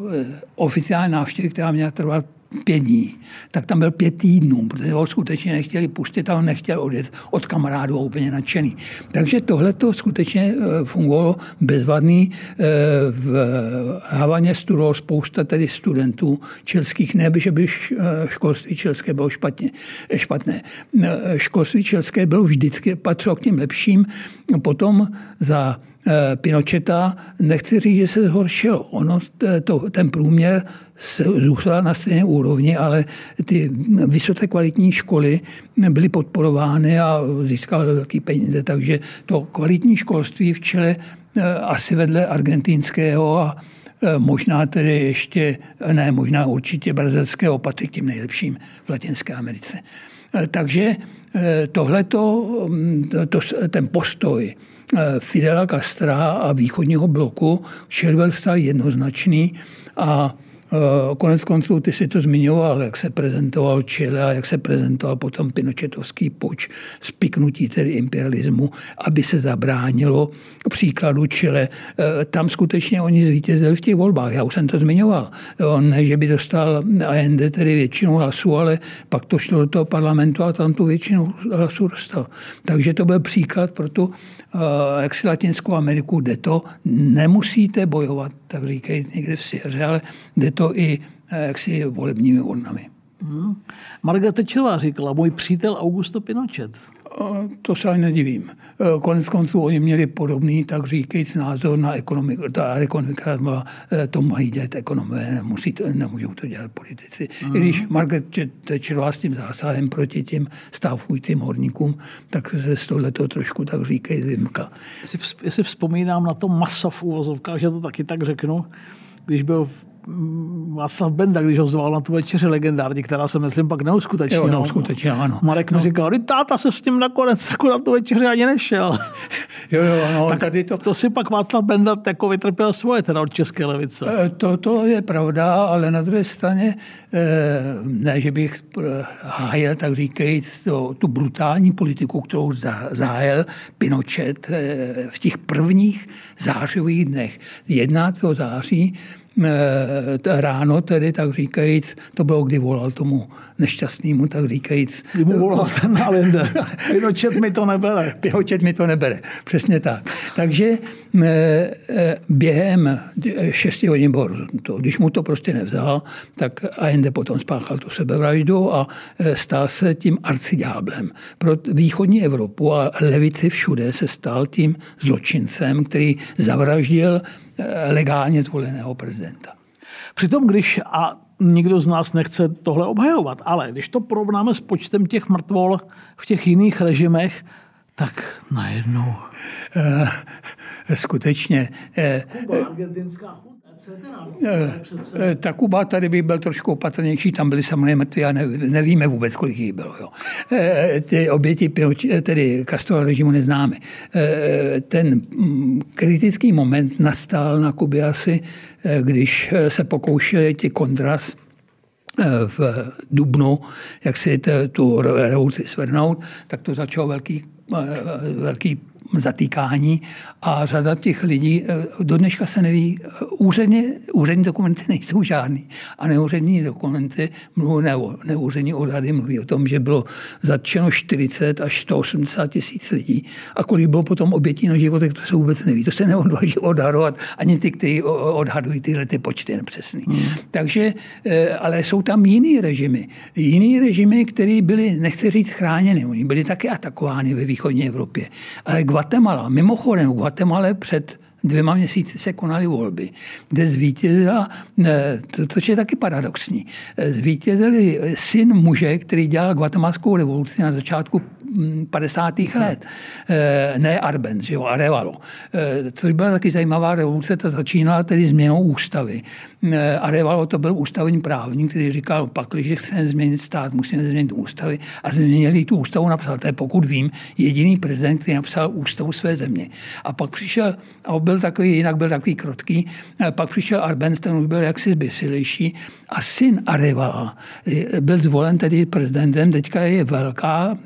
oficiální návštěvy, která měla trvat pět dní, tak tam byl pět týdnů, protože ho skutečně nechtěli pustit a on nechtěl odjet od kamarádů úplně nadšený. Takže tohle to skutečně eh, fungovalo bezvadný. Eh, v Havaně studovalo spousta tedy studentů čilských, ne, že by eh, školství čilské bylo špatně, špatné. Školství čilské bylo vždycky, patřilo k těm lepším. Potom za Pinocheta, nechci říct, že se zhoršilo. Ono, to, ten průměr zůstal na stejné úrovni, ale ty vysoce kvalitní školy byly podporovány a získaly velké peníze, takže to kvalitní školství v Čile eh, asi vedle argentinského a eh, možná tedy ještě, ne, možná určitě brazilského patří k těm nejlepším v Latinské Americe. Takže tohleto, mm, to, ten postoj Eh, Fidela Castra a východního bloku, čili byl jednoznačný a Eh, konec konců ty si to zmiňoval, jak se prezentoval Chile a jak se prezentoval potom Pinochetovský puč, spiknutí tedy imperialismu, aby se zabránilo příkladu Chile. Eh, tam skutečně oni zvítězili v těch volbách, já už jsem to zmiňoval. Ne, že by dostal AND tedy většinu hlasů, ale pak to šlo do toho parlamentu a tam tu většinu hlasů dostal. Takže to byl příklad pro tu eh, jak si Latinskou Ameriku, kde to nemusíte bojovat, tak říkají někde v Sierře, ale jde to to i eh, jaksi volebními urnami. Hmm. Margaret Thatcherová říkala, můj přítel Augusto Pinochet. To se ani nedivím. Eh, konec konců oni měli podobný, tak říkajíc, názor na ekonomiku. Ta ekonomika eh, to mají dělat ekonomové, nemusí to, nemůžou to dělat politici. Hmm. I když Margaret Thatcherová s tím zásahem proti těm stávajícím horníkům, tak se z tohleto trošku tak říkají zimka. Jestli vzpomínám na to masa v úvozovkách, že to taky tak řeknu, když byl v Václav Benda, když ho zval na tu večeři legendární, která se myslím pak neuskutečnila. Jo, neuskutečnila, ano. Marek mi no. říkal, táta se s tím nakonec jako na tu večeři ani nešel. Jo, jo, no, tak tady to... to si pak Václav Benda jako vytrpěl svoje teda od České levice. Eh, to, to je pravda, ale na druhé straně, eh, ne, že bych hájel, tak říkajíc, to, tu brutální politiku, kterou zahájil Pinochet eh, v těch prvních zářivých dnech. 11. září ráno tedy, tak říkajíc, to bylo, kdy volal tomu nešťastnému, tak říkajíc. Kdy mu volal ten Allende. Pinočet mi to nebere. Pinočet mi to nebere, přesně tak. Takže během 6 hodin bylo to, když mu to prostě nevzal, tak Allende potom spáchal tu sebevraždu a stal se tím arcidáblem. Pro východní Evropu a levici všude se stal tím zločincem, který zavraždil eh, legálně zvoleného prezidenta. Přitom, když, a nikdo z nás nechce tohle obhajovat, ale když to porovnáme s počtem těch mrtvol v těch jiných režimech, tak najednou. E, skutečně. E, Kuba, Eh, ta Kuba tady by byl trošku opatrnější, tam byli samozřejmě mrtví a nevíme vůbec, kolik jich bylo. Jo. Eh, ty oběti tedy Castro režimu neznáme. Eh, ten mm, kritický moment nastal na Kubě asi, když se pokoušeli ti kontras v Dubnu, jak si tu revoluci svrhnout, tak to začalo velký, velký zatýkání a řada těch lidí, eh, do dneška se neví, eh, úředně, úřední dokumenty nejsou žádný a neúřední dokumenty, mluví, ne, neúřední odhady mluví o tom, že bylo zatčeno 40 až 180 tisíc lidí a kolik bylo potom obětí na životech, to se vůbec neví. To se neodváží odhadovat ani ty, kteří odhadují tyhle ty počty nepřesný. Hmm. Takže, eh, ale jsou tam jiný režimy. Jiný režimy, které byly, nechci říct chráněny, oni byli taky atakovány ve východní Evropě. Ale Guatemala, mimochodem v Guatemala před dvěma měsíci se konaly volby, kde zvítězila, to, což je taky paradoxní, zvítězili syn muže, který dělal guatemalskou revoluci na začátku 50. let. Eh, ne Arbenz, jo, Arevalo. Eh, to byla taky zajímavá revoluce, ta začínala tedy změnou ústavy. Eh, Arevalo to byl ústavní právník, který říkal, pak, když chceme změnit stát, musíme změnit ústavy. A změnili tu ústavu, napsal, to je pokud vím, jediný prezident, který napsal ústavu své země. A pak přišel, a byl takový, jinak byl takový krotký, pak přišel Arbenz, ten už byl jaksi zbysilejší a syn Arevala byl zvolen tedy prezidentem, teďka je velká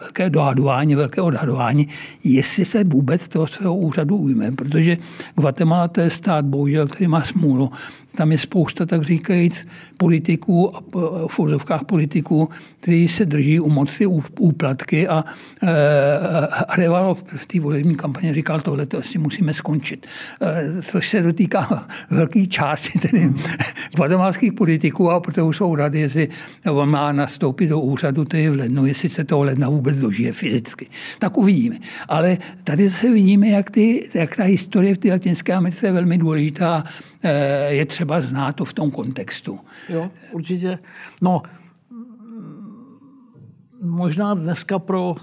velké dohadování, velké odhadování, jestli se vůbec toho svého úřadu ujme, protože Guatemala to je stát, bohužel, který má smůlu tam je spousta, tak říkajíc, politiků a v úzovkách politiků, kteří se drží u moci úplatky a e, Revalo v té volební kampaně říkal, tohle to asi musíme skončit. E, což se dotýká velké části tedy guatemalských politiků a proto jsou rady, jestli on má nastoupit do úřadu tedy v lednu, jestli se toho ledna vůbec dožije fyzicky. Tak uvidíme. Ale tady zase vidíme, jak, ty, jak ta historie v té Latinské Americe je velmi důležitá je třeba znát to v tom kontextu. Jo, určitě. No, možná dneska pro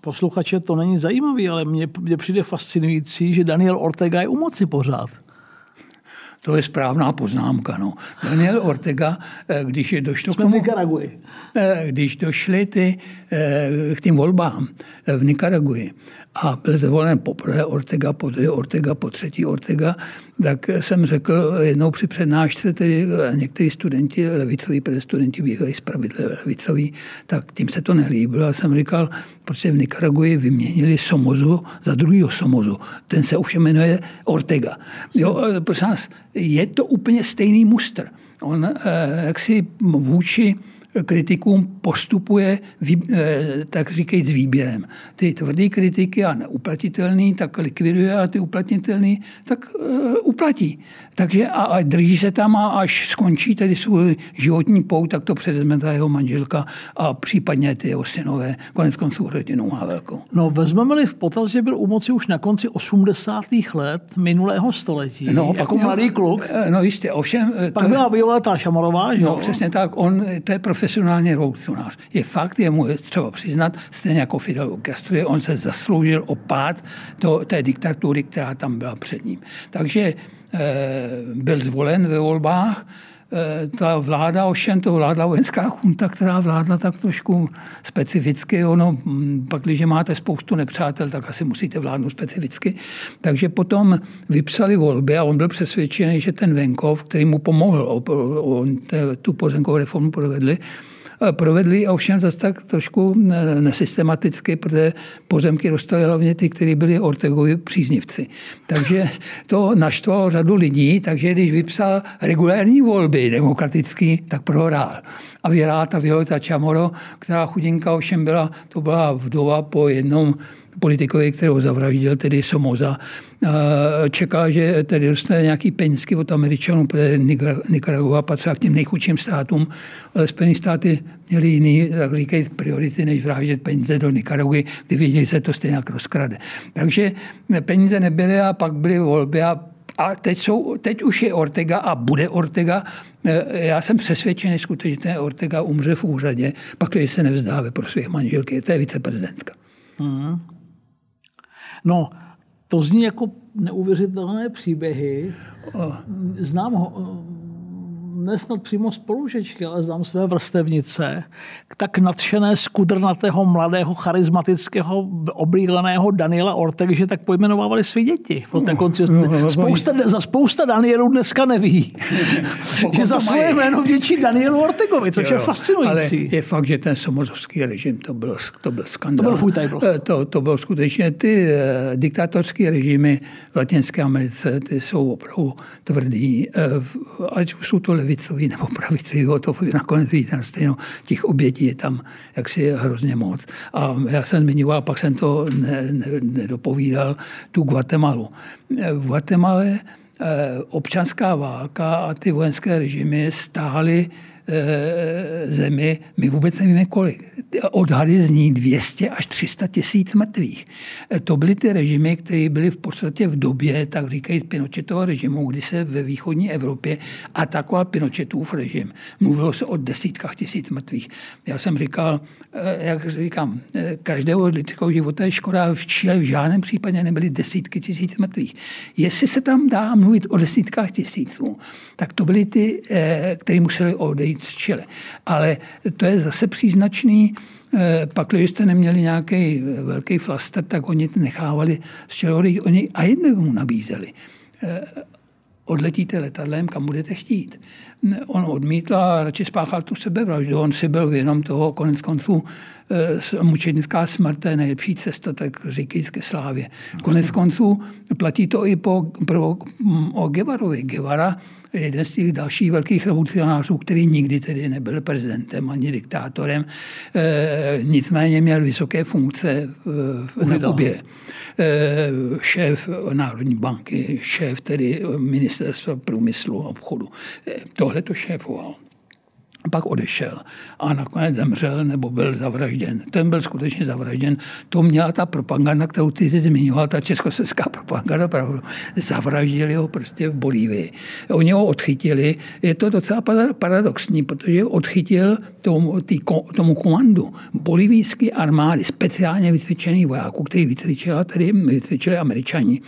posluchače to není zajímavý, ale mně, mně přijde fascinující, že Daniel Ortega je u moci pořád. To je správná poznámka. No. Daniel Ortega, eh, když je došlo Jsme komu, eh, když došly ty, k tím volbám v Nikaraguji, a byl zvolen poprvé Ortega, po Ortega, po třetí Ortega, tak jsem řekl jednou při přednášce, tedy někteří studenti, levicoví, protože studenti bývají spravedlivé levicoví, tak tím se to nelíbilo. A jsem říkal, protože v Nikaraguji vyměnili Somozu za druhýho Somozu. Ten se už jmenuje Ortega. Jo, prosím nás, je to úplně stejný mustr. On eh, jaksi vůči kritikům postupuje, eh, tak říkají, s výběrem. Ty tvrdý kritiky a neuplatitelný, tak likviduje a ty uplatnitelný, tak uh, uplatí. Takže a, a drží se tam a až skončí tedy svůj životní pout, tak to převezme ta jeho manželka a případně ty jeho synové, konec konců rodinou má velkou. No vezmeme-li v potaz, že byl u moci už na konci 80. let minulého století, no, jako pak mladý kluk. Eh, no jistě, ovšem... Pak byla Violeta Šamarová, že No, přesně tak, on, to je profesionální revolucionář. Je fakt, je mu třeba přiznat, stejně jako Fidel Castro, on se zasloužil o pád do té diktatury, která tam byla před ním. Takže Eh, byl zvolen ve volbách, ta vláda, ovšem to vládla vojenská chunta, která vládla tak trošku specificky. Ono, hm, pak, když máte spoustu nepřátel, tak asi musíte vládnout specificky. Takže potom vypsali volby a on byl přesvědčený, že ten Venkov, který mu pomohl, on tu pozemkovou reformu provedli, provedli ovšem zase tak trošku nesystematicky, protože pozemky dostali hlavně ty, kteří byli Ortegovi příznivci. Takže to naštvalo řadu lidí, takže když vypsal regulární volby demokratický, tak prohrál. A vyhrál ta Violeta Chamorro, která chudinka ovšem byla, to byla vdova po jednom politikovi, kterou zavraždil, tedy Somoza, čekal, že tedy dostane nějaký penízky od Američanů, protože Nicaragua patřila k těm nejchudším státům, ale Spojené státy měli jiný, tak říkají, priority, než vraždit peníze do Nicaraguy, kdy věděli, se to stejně rozkrade. Takže peníze nebyly a pak byly volby a a teď, jsou, teď už je Ortega a bude Ortega. Já jsem přesvědčený skutečně, že Ortega umře v úřadě, pak když se nevzdá ve prospěch manželky. To je viceprezidentka. Mm. No, to zní jako neuvěřitelné příběhy. Znám ho, nesnad přímo spolužečky, ale znám své vrstevnice, tak nadšené skudrnatého, mladého, charismatického, oblíbeného Daniela Ortega, že tak pojmenovávali své děti. No, konci, no, no, spousta, za spousta Danielů dneska neví, že za svoje jméno vděčí Danielu Ortegovi, což jo, je fascinující. Ale je fakt, že ten somozovský režim, to byl, to byl skandál. To byl eh, to, to bylo skutečně ty uh, diktátorské režimy v Latinské Americe, ty jsou opravdu tvrdý. Uh, ať už jsou to levi levicový nebo pravicový, to nakonec vidíte stejno, těch obětí je tam jaksi hrozně moc. A já jsem zmiňoval, pak jsem to ne, ne, nedopovídal, tu Guatemalu. V Guatemale eh, občanská válka a ty vojenské režimy stály zemi, my vůbec nevíme kolik. Odhady zní 200 až 300 tisíc mrtvých. Eh, to byly ty režimy, které byly v podstatě v době, tak říkají, Pinochetova režimu, kdy se ve východní Evropě atakoval Pinochetův režim. Mluvilo se o desítkách tisíc mrtvých. Já jsem říkal, eh, jak říkám, každého lidského života je škoda, v Číle v žádném případě nebyly desítky tisíc mrtvých. Jestli se tam dá mluvit o desítkách tisíců, tak to byly ty, kteří museli odejít z Chile. Ale to je zase příznačný, eh, pak, když jste neměli nějaký velký flaster, tak oni nechávali z Chile, oni a jednou mu nabízeli. Eh, odletíte letadlem, kam budete chtít. On odmítl a radši spáchal tu sebevraždu. On si byl jenom toho, konec konců, mučednická smrt, je nejlepší cesta, tak říkají ke slávě. Konec konců platí to i po, pro, o Guevarovi. Guevara jeden z těch dalších velkých revolucionářů, který nikdy tedy nebyl prezidentem ani diktátorem, e, nicméně měl vysoké funkce v, na Kubě. E, šéf Národní banky, šéf tedy ministerstva průmyslu a obchodu. E, tohle to šéfoval pak odešel a nakonec zemřel nebo byl zavražděn. Ten byl skutečně zavražděn. To měla ta propaganda, kterou ty jsi zmiňoval, ta československá propaganda, pravdu. Zavraždili ho prostě v Bolívii. Oni ho odchytili. Je to docela paradoxní, protože ho odchytil tomu, tý, tomu komandu bolivijské armády, speciálně vycvičených vojáků, který vycvičila, tedy vycvičili američani.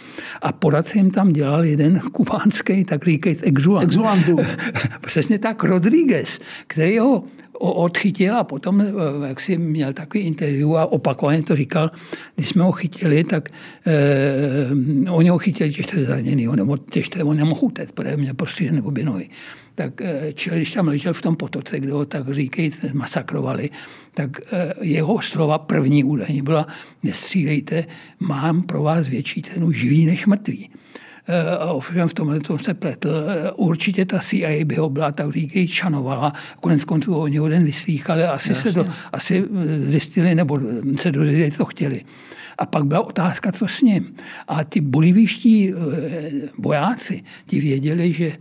A poradce jim tam dělal jeden kubánský, tak říkajíc, exulant. Exulantů. Přesně tak, Rodriguez, který ho odchytil a potom, eh, jak si měl takový interview a opakovaně to říkal, když jsme ho chytili, tak eh, oni ho chytili těžce zraněný, on, těžce, on nemohl utéct, protože měl prostřížené obě nohy. Tak eh, čili když tam ležel v tom potoce, kde ho tak říkají, masakrovali, tak eh, jeho slova první údajně byla, nestřílejte, mám pro vás větší cenu živý než mrtvý. Eh, a ovšem v tomhle tom se pletl. Eh, určitě ta CIA by ho byla, tak říkají, čanovala. Konec konců oni ho den vyslýchali, asi, Jasně. se to, asi eh, zjistili nebo se dozvěděli, co chtěli. A pak byla otázka, co s ním. A ty boliviští vojáci, ti věděli, že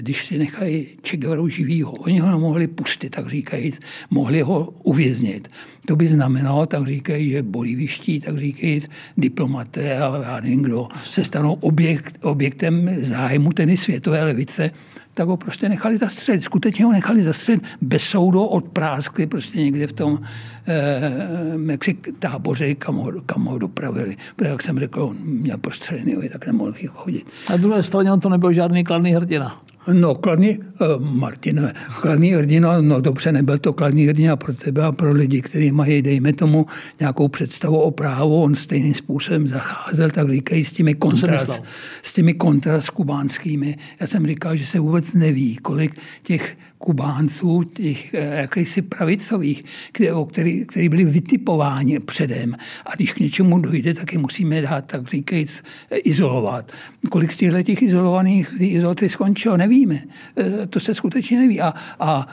když si nechají Che Guevaru živýho, oni ho nemohli pustit, tak říkají, mohli ho uvěznit. To by znamenalo, tak říkají, že boliviští, tak říkají diplomaté a já nevím kdo, se stanou objekt, objektem zájmu tedy světové levice, tak ho prostě nechali zastřelit. Skutečně ho nechali zastřelit bez soudu od práskly prostě někde v tom eh, jaksi táboře, kam ho, kam ho dopravili. Protože, jak jsem řekl, on měl prostřelený, tak nemohl chodit. Na druhé straně on to nebyl žádný kladný hrdina. No, kladný, uh, Martin, kladný hrdina, no dobře, nebyl to kladný hrdina pro tebe a pro lidi, kteří mají, dejme tomu, nějakou představu o právu, on stejným způsobem zacházel, tak říkají, s těmi kontrast, s těmi kontrast kubánskými. Já jsem říkal, že se vůbec neví, kolik těch Kubánců, těch eh, jakýsi pravicových, který, který, byli vytipováni předem. A když k něčemu dojde, tak je musíme dát, tak říkajíc, eh, izolovat. Kolik z těchto těch izolovaných izolací skončilo, nevíme. Eh, to se skutečně neví. A, a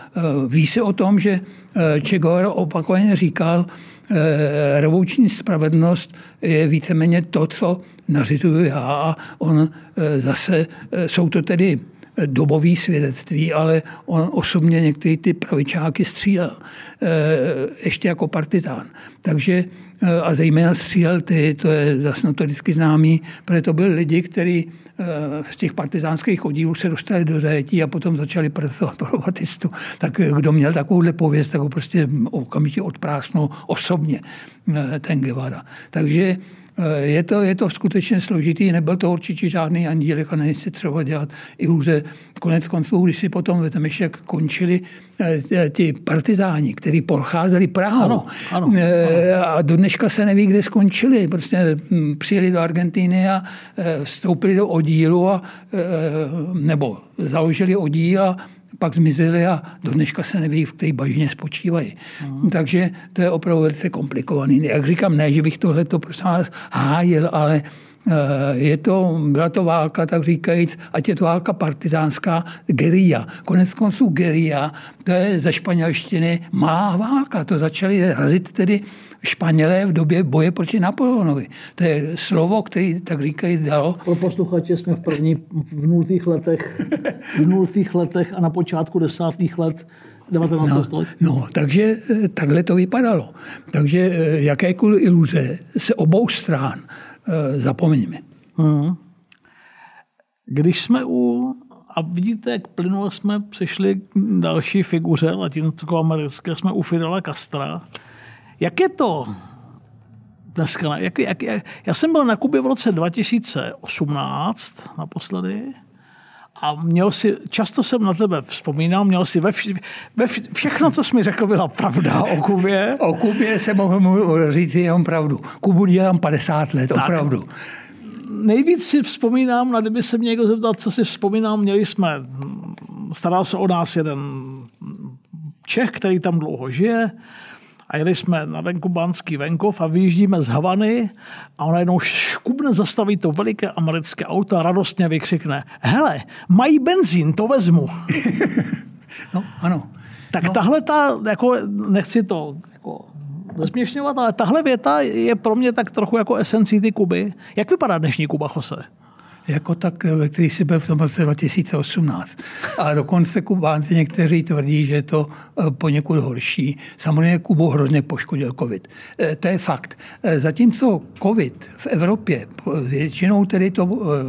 ví se o tom, že Guevara opakovaně říkal, revoluční spravedlnost je víceméně to, co nařizuju já a on zase, jsou to tedy dobový svědectví, ale on osobně některé ty pravičáky střílel, eh, ještě jako partizán. Takže eh, a zejména střílel ty, to je zase notoricky známý, protože to byli lidi, kteří eh, těch partizánských oddílů se dostali do zajetí a potom začali pracovat pro Batistu. Tak kdo měl takovouhle pověst, tak ho prostě okamžitě odprásnul osobně ten Guevara. Takže je to, je to skutečně složitý, nebyl to určitě žádný andílek a není si třeba dělat iluze. Konec konců, když si potom vezmeš, jak končili eh, ti partizáni, kteří procházeli Prahu ano, ano, eh, ano. a do dneška se neví, kde skončili. Prostě hm, přijeli do Argentíny a vstoupili do oddílu a, nebo založili oddíl a pak zmizeli a do dneška se neví, v té bažině spočívají. Hmm. Takže to je opravdu velice komplikovaný. Jak říkám, ne, že bych tohle to prostě hájil, ale eh, je to, byla to válka, tak říkajíc, ať je to válka partizánská, geria. Konec konců geria, to je ze španělštiny má válka. To začali razit tedy Španělé v době boje proti Napoleonovi. To je slovo, který tak říkají dalo. Pro posluchače jsme v první, v nultých letech, v nultých letech a na počátku desátých let 19. No, století. No, takže eh, takhle to vypadalo. Takže eh, jakékoliv iluze se obou stran eh, zapomeňme. Hmm. Když jsme u a vidíte, jak plynule jsme přešli k další figuře latinsko-americké, jsme u Fidela Castra. Jak je to dneska? Jak, jak, jak, já jsem byl na Kubě v roce 2018 naposledy a měl si, často jsem na tebe vzpomínal, měl si ve, vš, ve vš, všechno, co jsi mi řekl, byla pravda o Kubě. O Kubě se mohu říct jenom pravdu. Kubu dělám 50 let, tak. opravdu. Nejvíc si vzpomínám, na kdyby se mě někdo zeptal, co si vzpomínám, měli jsme, staral se o nás jeden Čech, který tam dlouho žije, a jeli jsme na venku Banský venkov a vyjíždíme z Havany a ona jednou škubne zastaví to veliké americké auto a radostně vykřikne hele, mají benzín, to vezmu. no, ano. Tak no. tahle ta, jako, nechci to jako zesměšňovat, ale tahle věta je pro mě tak trochu jako esencí ty Kuby. Jak vypadá dnešní Kuba, Jose? Jako tak, který si byl v tom roce 2018. A dokonce Kubánci někteří tvrdí, že je to eh, poněkud horší. Samozřejmě Kubu hrozně poškodil covid. Eh, to je fakt. Eh, zatímco covid v Evropě, většinou tedy to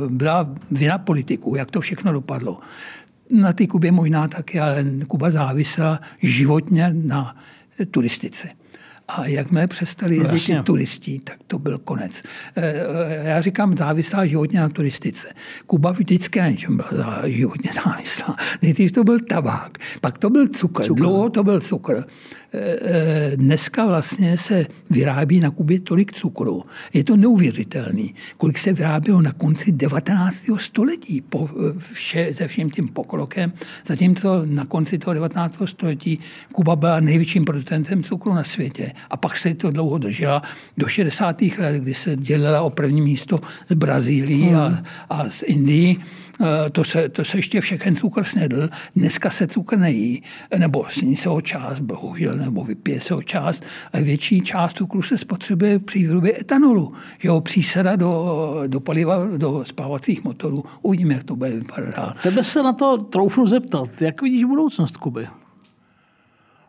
byla vina politiků, jak to všechno dopadlo. Na té Kubě možná taky, ale Kuba závisela životně na turistice. A jakmile přestali jezdit Jasně. turisti, tak to byl konec. Eh, eh, já říkám závislá životně na turistice. Kuba vždycky na něčem byla životně závislá. Nejdřív to byl tabák, pak to byl cukr, cukr. dlouho to byl cukr. Eh, dneska vlastně se vyrábí na Kubě tolik cukru. Je to neuvěřitelný, kolik se vyrábělo na konci 19. století po vše, se vším tím pokrokem. Zatímco na konci toho 19. století Kuba byla největším producentem cukru na světě. A pak se to dlouho držela do 60. let, kdy se dělila o první místo z Brazílií a, hmm. a z Indií. Eh, to se, to se ještě všechen cukr snědl. Dneska se cukr nejí, nebo sní se ho část, bohužel, nebo vypije se ho část, ale větší část cukru se spotřebuje při výrobě etanolu. Že ho přísada do, do paliva, do spávacích motorů. Uvidíme, jak to bude vypadat dál. Tebe se na to troufnu zeptat. Jak vidíš budoucnost Kuby?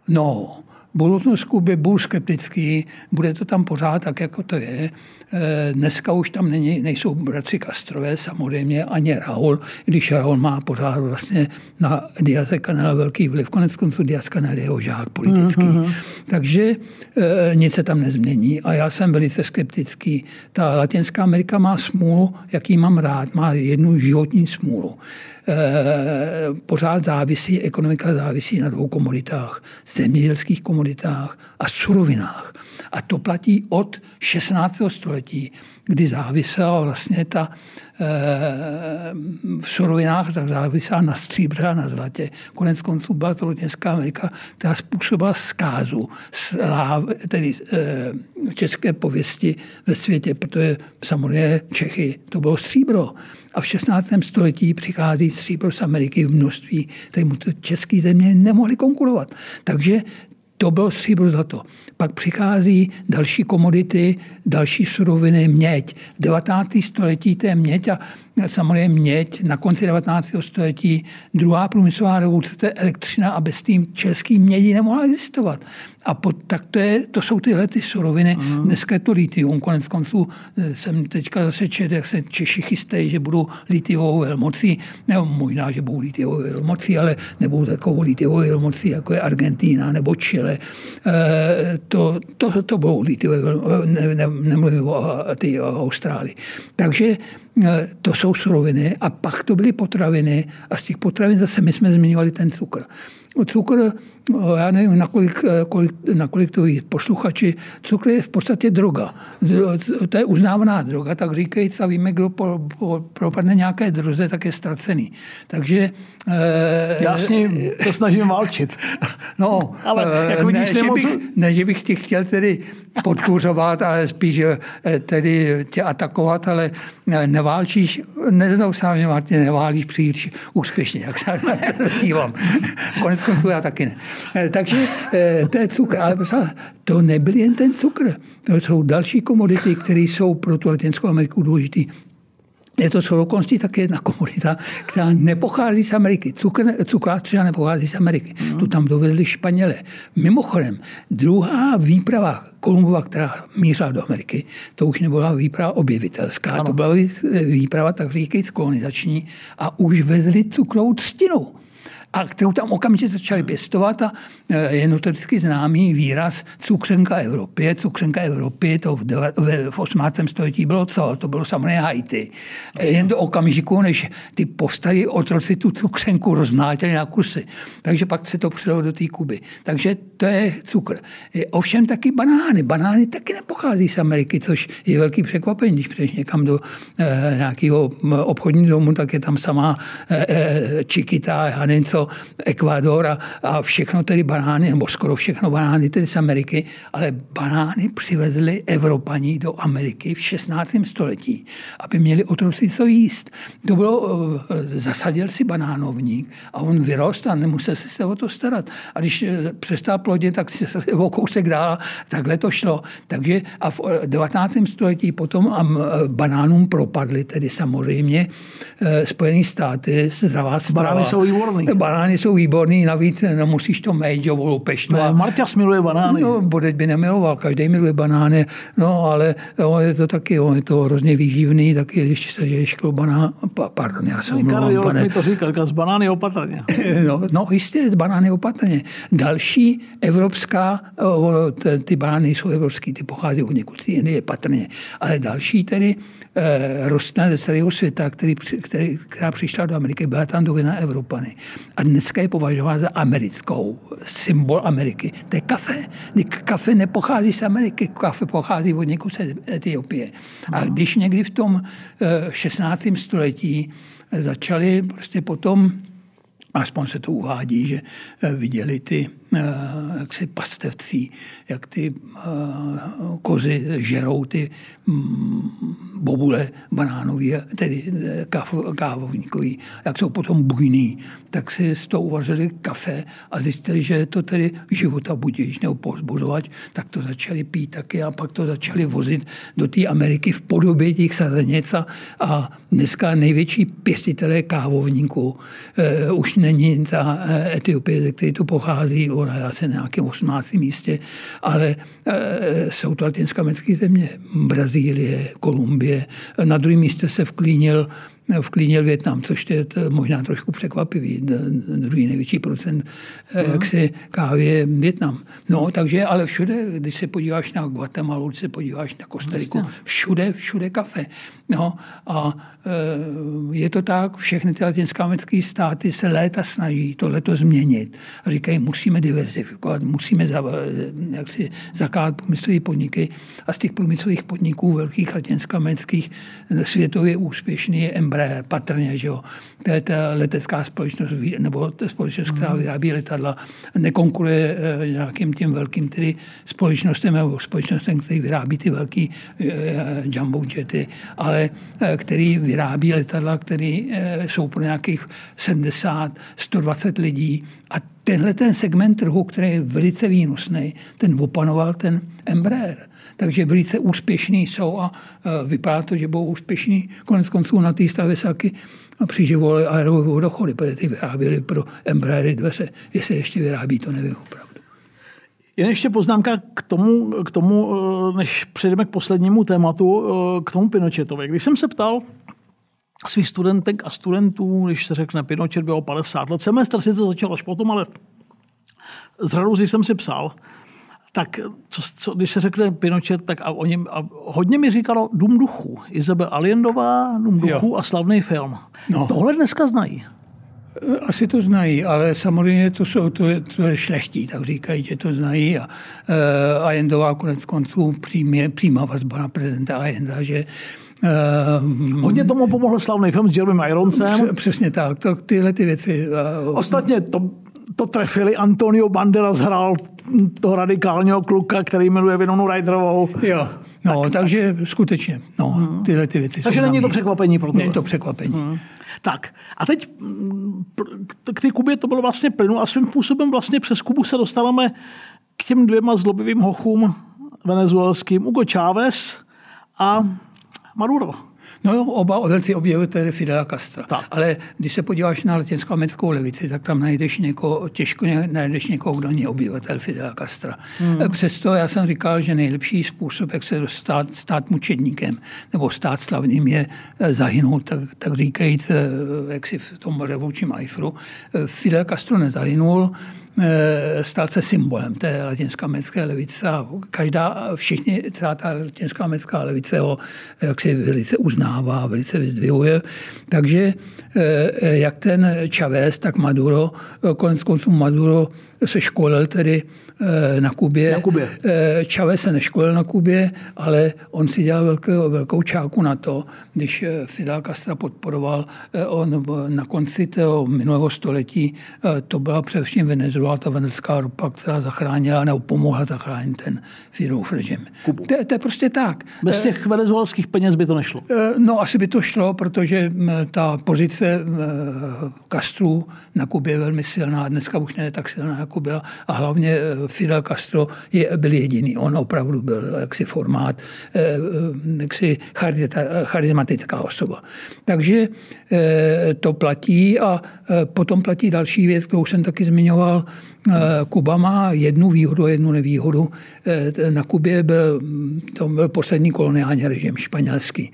No, budoucnost Kuby budu skeptický, bude to tam pořád tak, jako to je. Eh, dneska už tam není, nejsou bratři Kastrové samozřejmě, ani Raul, když Raul má pořád vlastně na Diaze Canela velký vliv. Konec konců Diaz Canel je jeho žák politický. Mm-hmm. Takže e, nic se tam nezmění a já jsem velice skeptický. Ta Latinská Amerika má smůlu, jaký mám rád, má jednu životní smůlu. E, pořád závisí, ekonomika závisí na dvou komoditách. Zemědělských komoditách a surovinách. A to platí od 16. století, kdy závisela vlastně ta e, v surovinách, tak závisela na stříbře a na zlatě. Konec konců byla to Latinská Amerika, která způsobila zkázu sláv, tedy e, české pověsti ve světě, protože samozřejmě Čechy to bylo stříbro. A v 16. století přichází stříbro z Ameriky v množství, kterému to české země nemohly konkurovat. Takže to bylo stříbro zlato. Pak přichází další komodity, další suroviny, měď. 19. století to je měď a samozřejmě měď na konci 19. století, druhá průmyslová revoluce, to je elektřina a bez tím český mědi nemohla existovat. A pod, tak to, je, to jsou tyhle ty suroviny. Mm. Dneska je to litium. Konec konců eh, jsem teďka zase čet, jak se Češi chystají, že budou litiovou velmocí. Nebo možná, že budou litiovou velmocí, ale nebudou takovou litiovou velmocí, jako je Argentína nebo Chile. E, to, to, to budou litiové ne, ne, nemluvím o, ty, o Austrálii. Takže to jsou suroviny a pak to byly potraviny a z těch potravin zase my jsme zmiňovali ten cukr. Cukr, já nevím, nakolik, kolik, nakolik to ví posluchači, cukr je v podstatě droga. To je uznávaná droga, tak říkajíc a víme, kdo po, po, propadne nějaké droze, tak je ztracený. Takže... Já s ním to snažím válčit. No, ale jako ne, že bych, ne, že bych ti chtěl tedy podkuřovat, ale spíš eh, tedy tě atakovat, ale eh, neválčíš, neznou sám, Martin, neválíš příliš úspěšně, jak se dívám. Konec konců já taky ne. Eh, takže to je cukr, ale to nebyl jen ten cukr. To jsou další komodity, které jsou pro tu Latinskou Ameriku důležité je to shodou okolností také jedna komodita, která nepochází z Ameriky. Cukr, cukrářina nepochází z Ameriky. No. Tu tam dovezli Španělé. Mimochodem, druhá výprava Kolumbova, která mířila do Ameriky, to už nebyla výprava objevitelská, ano. to byla výprava, tak říkajíc, kolonizační a už vezli cukrovou třtinu a kterou tam okamžitě začali pěstovat a e, je notoricky známý výraz cukřenka Evropy. Cukřenka Evropy, to v, v 18. století bylo co? To bylo samozřejmě Haiti. Jen do okamžiku, než ty povstali otroci tu cukřenku rozmlátili na kusy. Takže pak se to přidalo do té Kuby. Takže to je cukr. Ovšem taky banány. Banány taky nepochází z Ameriky, což je velký překvapení, když přijdeš někam do e, nějakého obchodního domu, tak je tam sama e, e, Čikita, já nevím co, Ekvádor a, a všechno tedy banány, nebo skoro všechno banány tedy z Ameriky, ale banány přivezli Evropaní do Ameriky v 16. století, aby měli otroci co jíst. To bylo, eh, zasadil si banánovník a on vyrost a nemusel se o to starat. A když eh, přestal plodit, tak si se o kousek dál, takhle to šlo. Takže a v 19. Eh, století potom banánům propadly tedy samozřejmě Spojené státy, zdravá strava. Banány jsou výborný banány jsou výborný, navíc no, musíš to mít, jo, loupež to. No, Marťas miluje banány. No, Bodeď by nemiloval, každý miluje banány, no, ale jo, je to taky, jo, je to hrozně výživný, taky když se žiješ banán, pardon, já jsem omlouvám, pane. mi to říkal, z banány opatrně. no, no, jistě, z banány opatrně. Další evropská, ty banány jsou evropský, ty pochází od někud z Indie, patrně, ale další tedy eh, rostlina ze celého světa, který, který, která přišla do Ameriky, byla tam dovina Evropany. A dneska je považována za americkou, symbol Ameriky. To je kafe. Kafe nepochází z Ameriky, kafe pochází od někud z Etiopie. A když někdy v tom 16. Eh, století začali prostě potom aspoň se to uvádí, že eh, viděli ty jaksi pastevcí, jak ty eh, kozy žerou ty mm, bobule banánový, tedy kávovníkový, jak jsou potom bujný, tak si z toho uvařili kafe a zjistili, že je to tedy života budíš nebo pozbuzovat, tak to začali pít taky a pak to začali vozit do té Ameriky v podobě těch sazenic a, dneska největší pěstitelé kávovníků už není ta eh, Etiopie, ze které to pochází, je asi na nějakém 18. místě, ale e, jsou to latinskoamerické země, Brazílie, Kolumbie. Na druhém místě se vklínil v klínil Větnam, což je to možná trošku překvapivý. Druhý největší procent uh-huh. jak se kávy je Větnam. No, takže ale všude, když se podíváš na Guatemala, když se podíváš na Kostariku, všude, všude kafe. No, a e, je to tak, všechny ty latinskoamerické státy se léta snaží tohleto změnit. A říkají, musíme diverzifikovat, musíme za, jak si zakládat průmyslové podniky. A z těch průmyslových podniků velkých latinskoamerických světově úspěšný je Embraer, patrně, že jo. To je ta letecká společnost, nebo ta společnost, která mhm. vyrábí letadla, nekonkuruje e, nějakým těm velkým tedy společnostem nebo společnostem, který vyrábí ty velký e, jumbo jety, ale e, který vyrábí letadla, které jsou pro nějakých 70, 120 lidí a tenhle ten segment trhu, který je velice výnosný, ten opanoval ten Embraer. Takže velice úspěšní jsou a vypadá to, že budou úspěšní. Konec konců na té stavě saky přiživovali aerové vodochody, protože ty vyráběli pro Embraery dveře. Jestli ještě vyrábí, to nevím opravdu. Jen ještě poznámka k tomu, k tomu, eh, než přejdeme k poslednímu tématu, eh, k tomu Pinochetovi. Když jsem se ptal svých studentek a studentů, když se řekne Pinochet bylo 50 let, semestr sice začal až potom, ale z řadu jsem si psal, tak co, co, když se řekne Pinochet, tak a oni, a hodně mi říkalo Dům duchů. Izabel Allendová, Dům duchů jo. a slavný film. No. Tohle dneska znají. Asi to znají, ale samozřejmě to, jsou, to, je, to je šlechtí, tak říkají, že to znají. A uh, Allendová konec konců přímě, přímá vazba na prezidenta Allenda, že Hodně tomu pomohl slavný film s Jeremy Ironcem. Přesně tak, to, tyhle ty věci. Uh, Ostatně to, to trefili. Antonio Banderas hrál toho radikálního kluka, který jmenuje Vinonu Ryderovou. Jo. No, tak, takže tak. skutečně, no, hmm. tyhle ty věci Takže není to překvapení pro to. Není to překvapení. Hmm. Tak a teď mm, k té Kubě to bylo vlastně plynu a svým způsobem vlastně přes Kubu se dostáváme k těm dvěma zlobivým hochům venezuelským, Hugo Chávez a Maduro. No oba velcí objevitele Fidela Castra. Tak. Ale když se podíváš na latinsko-americkou levici, tak tam najdeš někoho, těžko najdeš někoho, kdo není obyvatel Fidela Castra. Hmm. Přesto já jsem říkal, že nejlepší způsob, jak se dostat stát mučedníkem nebo stát slavným, je eh, zahynout, tak, tak říkajíc, eh, jak si v tom revolučním ajfru. Fidel Castro nezahynul, Eh, stát se symbolem té latinskoamerické levice a každá, všichni, celá ta latinskoamerická levice ho si velice uznává, velice vyzdvihuje. Takže eh, jak ten Chavez, tak Maduro, konec konců Maduro se školil tedy Eh, na Kubě. Na Kubě. Eh, Chávez se neškolil na Kubě, ale on si dělal velkou, velkou čáku na to, když eh, Fidel Castro podporoval on na konci toho minulého století, to byla především Venezuela, ta venezuelská ropa, která zachránila nebo pomohla zachránit ten Fidelův režim. To, to je prostě tak. Bez těch venezuelských peněz by to nešlo? No asi by to šlo, protože ta pozice Castru na Kubě je velmi silná, dneska už ne tak silná, jako byla a hlavně Fidel Castro je, byl jediný. On opravdu byl jaksi formát, eh, eh, jaksi charismatická osoba. Takže eh, to platí a potom platí další věc, kterou jsem taky zmiňoval. Kuba má jednu výhodu a jednu nevýhodu. Na Kubě byl, to byl poslední koloniální režim španělský.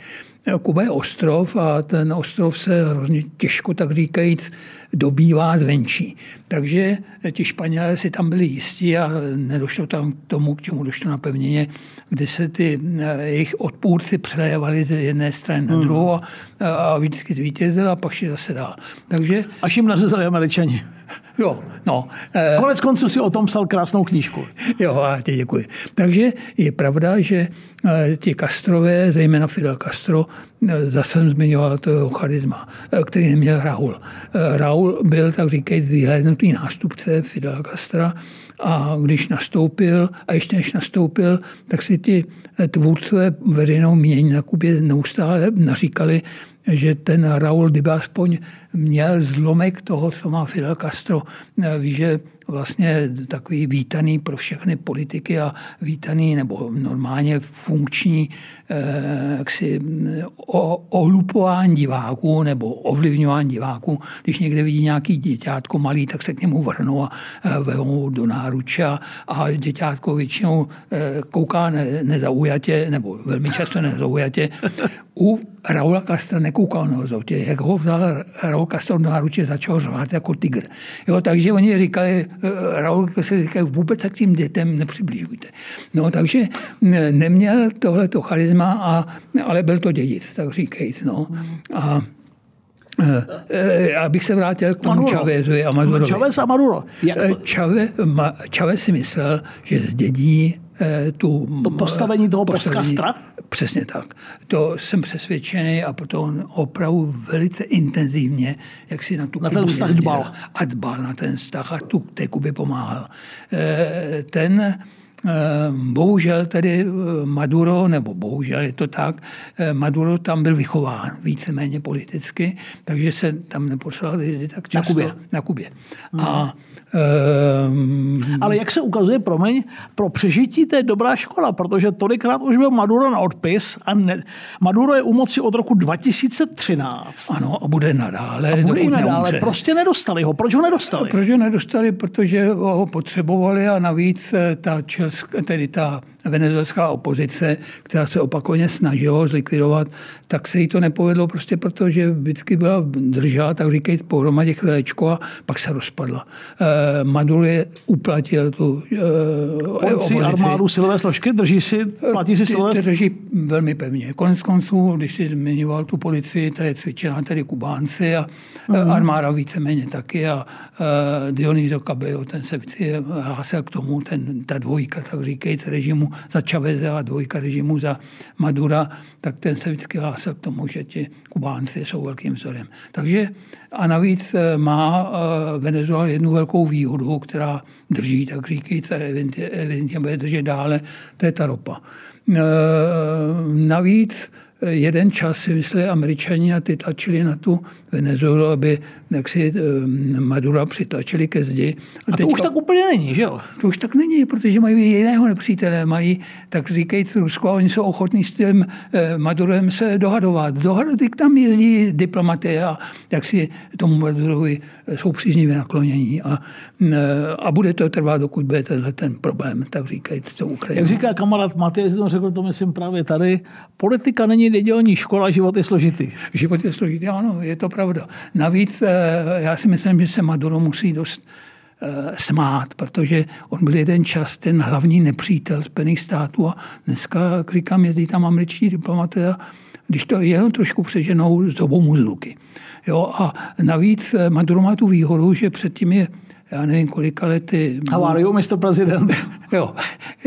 Kuba je ostrov a ten ostrov se hrozně těžko, tak říkajíc, dobývá zvenčí. Takže ti Španělé si tam byli jistí a nedošlo tam k tomu, k čemu došlo na pevnině, kde se ty eh, jejich odpůrci přelévali ze jedné strany na hmm. druhou a, a vždycky zvítězil a pak šli zase dál. Takže, Až jim nařezali američani. Jo, no. Eh, Konec konců si o tom psal krásnou knížku. Jo, a tě děkuji. Takže je pravda, že eh, ti Castrové, zejména Fidel Castro, eh, zase jsem zmiňoval to jeho charisma, který neměl Raul. Raul byl, tak říkají, vyhlédnutý nástupce Fidel Castra a když nastoupil, a ještě než nastoupil, tak si ti tvůrcové veřejnou mění na Kubě neustále naříkali, že ten Raul, kdyby aspoň měl zlomek toho, co má Fidel Castro, ví, že vlastně takový vítaný pro všechny politiky a vítaný nebo normálně funkční jaksi, o, ohlupování diváků nebo ovlivňování diváků. Když někde vidí nějaký děťátko malý, tak se k němu vrhnou a eh, vezmou do náruče a, děťátko většinou eh, kouká ne, nezaujatě, nebo velmi často nezaujatě. U Raula Castra nekoukal na zoutě. Jak ho vzal Raul Castro do náruče, začal řvát jako tygr. Jo, takže oni říkali, Raul se říkají, vůbec se k tím dětem nepřibližujte. No, takže neměl tohleto charisma, a, ale byl to dědic, tak říkajíc. No. A Eh, abych se vrátil k tomu Chavezovi a Madurovi. Chavez a Maduro. Chavez, Chavez si myslel, že zdědí eh, tu, to postavení toho postkastra? Přesně tak. To jsem přesvědčený a proto on opravdu velice intenzivně, jak si na tu na ten vztah dbal. A dbal na ten vztah a tu té Kubě pomáhal. Ten bohužel tedy eh, Maduro, nebo bohužel je to tak, eh, Maduro tam byl vychován víceméně politicky, takže se tam nepotřeboval jezdit tak často. Na Kubě. Na Kubě. Hmm. A Um, Ale jak se ukazuje, promiň, pro přežití to je dobrá škola, protože tolikrát už byl Maduro na odpis a ne, Maduro je u moci od roku 2013. Ano, a bude nadále. A bude i nadále. Neumře. Prostě nedostali ho. Proč ho nedostali? Proč ho nedostali? Protože ho potřebovali a navíc ta, česk, tedy ta venezuelská opozice, která se opakovaně snažila zlikvidovat, tak se jí to nepovedlo prostě proto, že vždycky byla držela, tak říkají, pohromadě chvilečko a pak se rozpadla. Eh, Maduro je uplatil tu eh, Policii, armádu, silové složky, drží si, platí si silové složky? Drží velmi pevně. Konec konců, když si zmiňoval tu policii, ta je cvičená tedy Kubánci a uh-huh. armáda víceméně taky a uh, Dionýzo Cabello, ten se hlásil k tomu, ten, ta dvojka, tak říkají, režimu za Chaveze a dvojka režimu za Madura, tak ten se vždycky hlásil k tomu, že ti Kubánci jsou velkým vzorem. Takže a navíc eh, má eh, Venezuela jednu velkou výhodu, která drží, tak říkají, evidentně bude držet dále, to je ta ropa. Eh, navíc jeden čas si mysleli američani a ty tlačili na tu Venezuelu, aby jak si Madura přitlačili ke zdi. A, a to už tak úplně není, že jo? To už tak není, protože mají jiného nepřítele, mají, tak říkajíc Rusko, a oni jsou ochotní s tím Madurem se dohadovat. Dohadovat, tam jezdí diplomaty a jak si tomu Madurovi jsou příznivě naklonění a, a bude to trvat, dokud bude tenhle ten problém, tak říkají, co Ukrajina. Jak říká kamarád Matěj, to řekl to myslím právě tady, politika není nedělní škola, život je složitý. Život je složitý, ano, je to pravda. Navíc eh, já si myslím, že se Maduro musí dost eh, smát, protože on byl jeden čas ten hlavní nepřítel Spojených států a dneska, jak říkám, jezdí tam američtí diplomaté a když to jenom trošku přeženou, z dobou mu z ruky. Jo, a navíc eh, Maduro má tu výhodu, že předtím je já nevím, kolika lety. How are you, Mr. President? jo,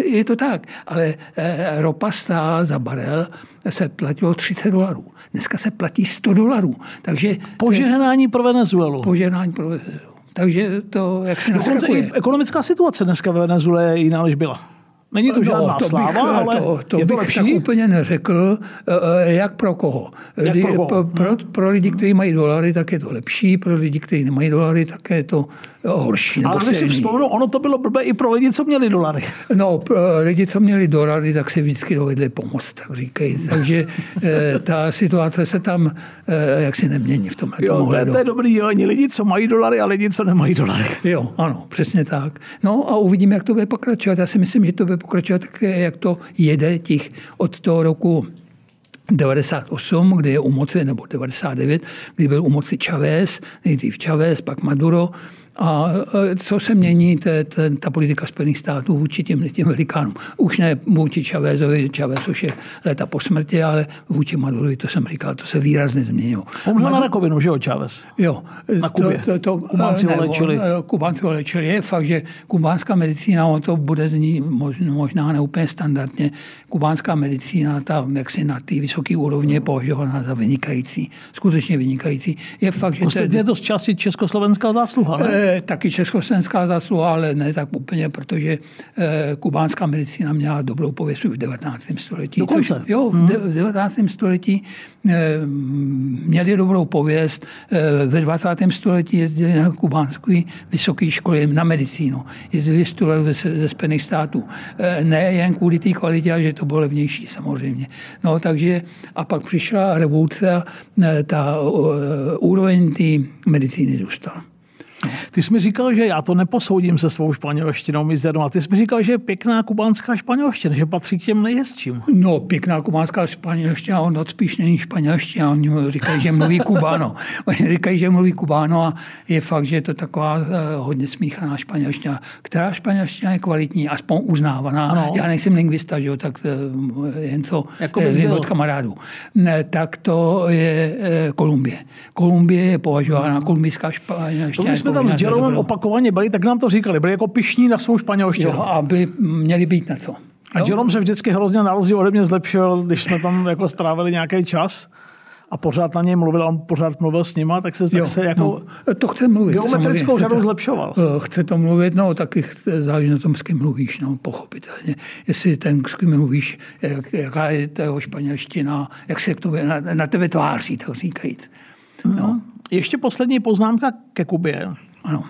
je to tak, ale eh, ropa stála za barel se platilo 30 dolarů. Dneska se platí 100 dolarů. Takže Požehnání pro Venezuelu. Požehnání pro Venezuelu. Takže to, jak se Dokonce i ekonomická situace dneska ve Venezuele je jiná, než byla. Není to no, žádná to sláva, bych, ale to, to je to bych lepší? tak úplně neřekl, eh, eh, jak pro koho. Jak pro, koho? Pro, pro lidi, kteří mají dolary, tak je to lepší, pro lidi, kteří nemají dolary, tak je to horší. Ale když si vzpomenu, ono to bylo blbé i pro lidi, co měli dolary. No, lidi, co měli dolary, tak si vždycky dovedli pomoct, tak říkají. Takže eh, ta situace se tam jak si nemění v tomhle jo, to, to je dobrý, jo, ani lidi, co mají dolary a lidi, co nemají dolary. Jo, ano, přesně tak. No a uvidíme, jak to bude pokračovat. Já si myslím, že to bude pokračovat tak, jak to jede těch od toho roku 98, kdy je u moci, nebo 99, kdy byl u moci Chavez, nejdřív Chavez, pak Maduro, a co se mění, to je ta politika Spojených států vůči těm, těm velikánům. Už ne vůči Chavezovi, Chavez už je léta po smrti, ale vůči Madurovi, to jsem říkal, to se výrazně změnilo. Umřel na rakovinu, že jo, Chavez? Jo. Na Kubě. To, to, to, Kubánci ho léčili. Kubánci ho léčili. Je fakt, že kubánská medicína, on to bude znít možná neúplně standardně, kubánská medicína, ta jaksi na té vysoké úrovni je považovaná za vynikající. Skutečně vynikající. Je fakt, že... Prostě je to z části československá zásluha, ne? Eh, taky československá zásluha, ale ne tak úplně, protože eh, kubánská medicína měla dobrou pověst už v 19. století. Dokonce. Což, jo, v, v 19. století eh, měli dobrou pověst. Ve 20. století jezdili na kubánské vysoké školy na medicínu. Jezdili studovat ze, ze Spojených států. Ne jen kvůli té kvalitě, ale že to bylo levnější samozřejmě. No, takže a pak přišla revoluce a ta úroveň té medicíny zůstala. Ty jsi mi říkal, že já to neposoudím se svou španělštinou mizernou. A ty jsi mi říkal, že je pěkná kubánská španělština, že patří k těm nejhezčím. No, pěkná kubánská španělština, on spíš není španělština. Oni říkají, že mluví kubáno. Oni říkají, že mluví kubáno a je fakt, že je to taková uh, hodně smíchaná španělština. Která španělština je kvalitní, aspoň uznávaná. Ano. Já nejsem lingvista, že jo, tak uh, jen co jako uh, od kamarádů. Ne, tak to je Kolumbie. Kolumbie je považována, kolumbijská španělština jsme tam s Jeromem opakovaně byli, tak nám to říkali. Byli jako pišní na svou španělštinu. Jo, a byli, měli být na co. A Jerome se vždycky hrozně na rozdíl ode mě zlepšil, když jsme tam jako strávili nějaký čas a pořád na něj mluvil, on pořád mluvil s nima, tak se, tak se jako no, to chce mluvit, geometrickou řadou zlepšoval. Eh, chce to mluvit, no taky záleží na tom, s kým mluvíš, no pochopitelně. Jestli ten, s kým mluvíš, jak, jaká je jeho španělština, jak se k tobě, na, na tebe tváří, tak říkajíc. No. Ještě poslední poznámka ke Kubě. Ano.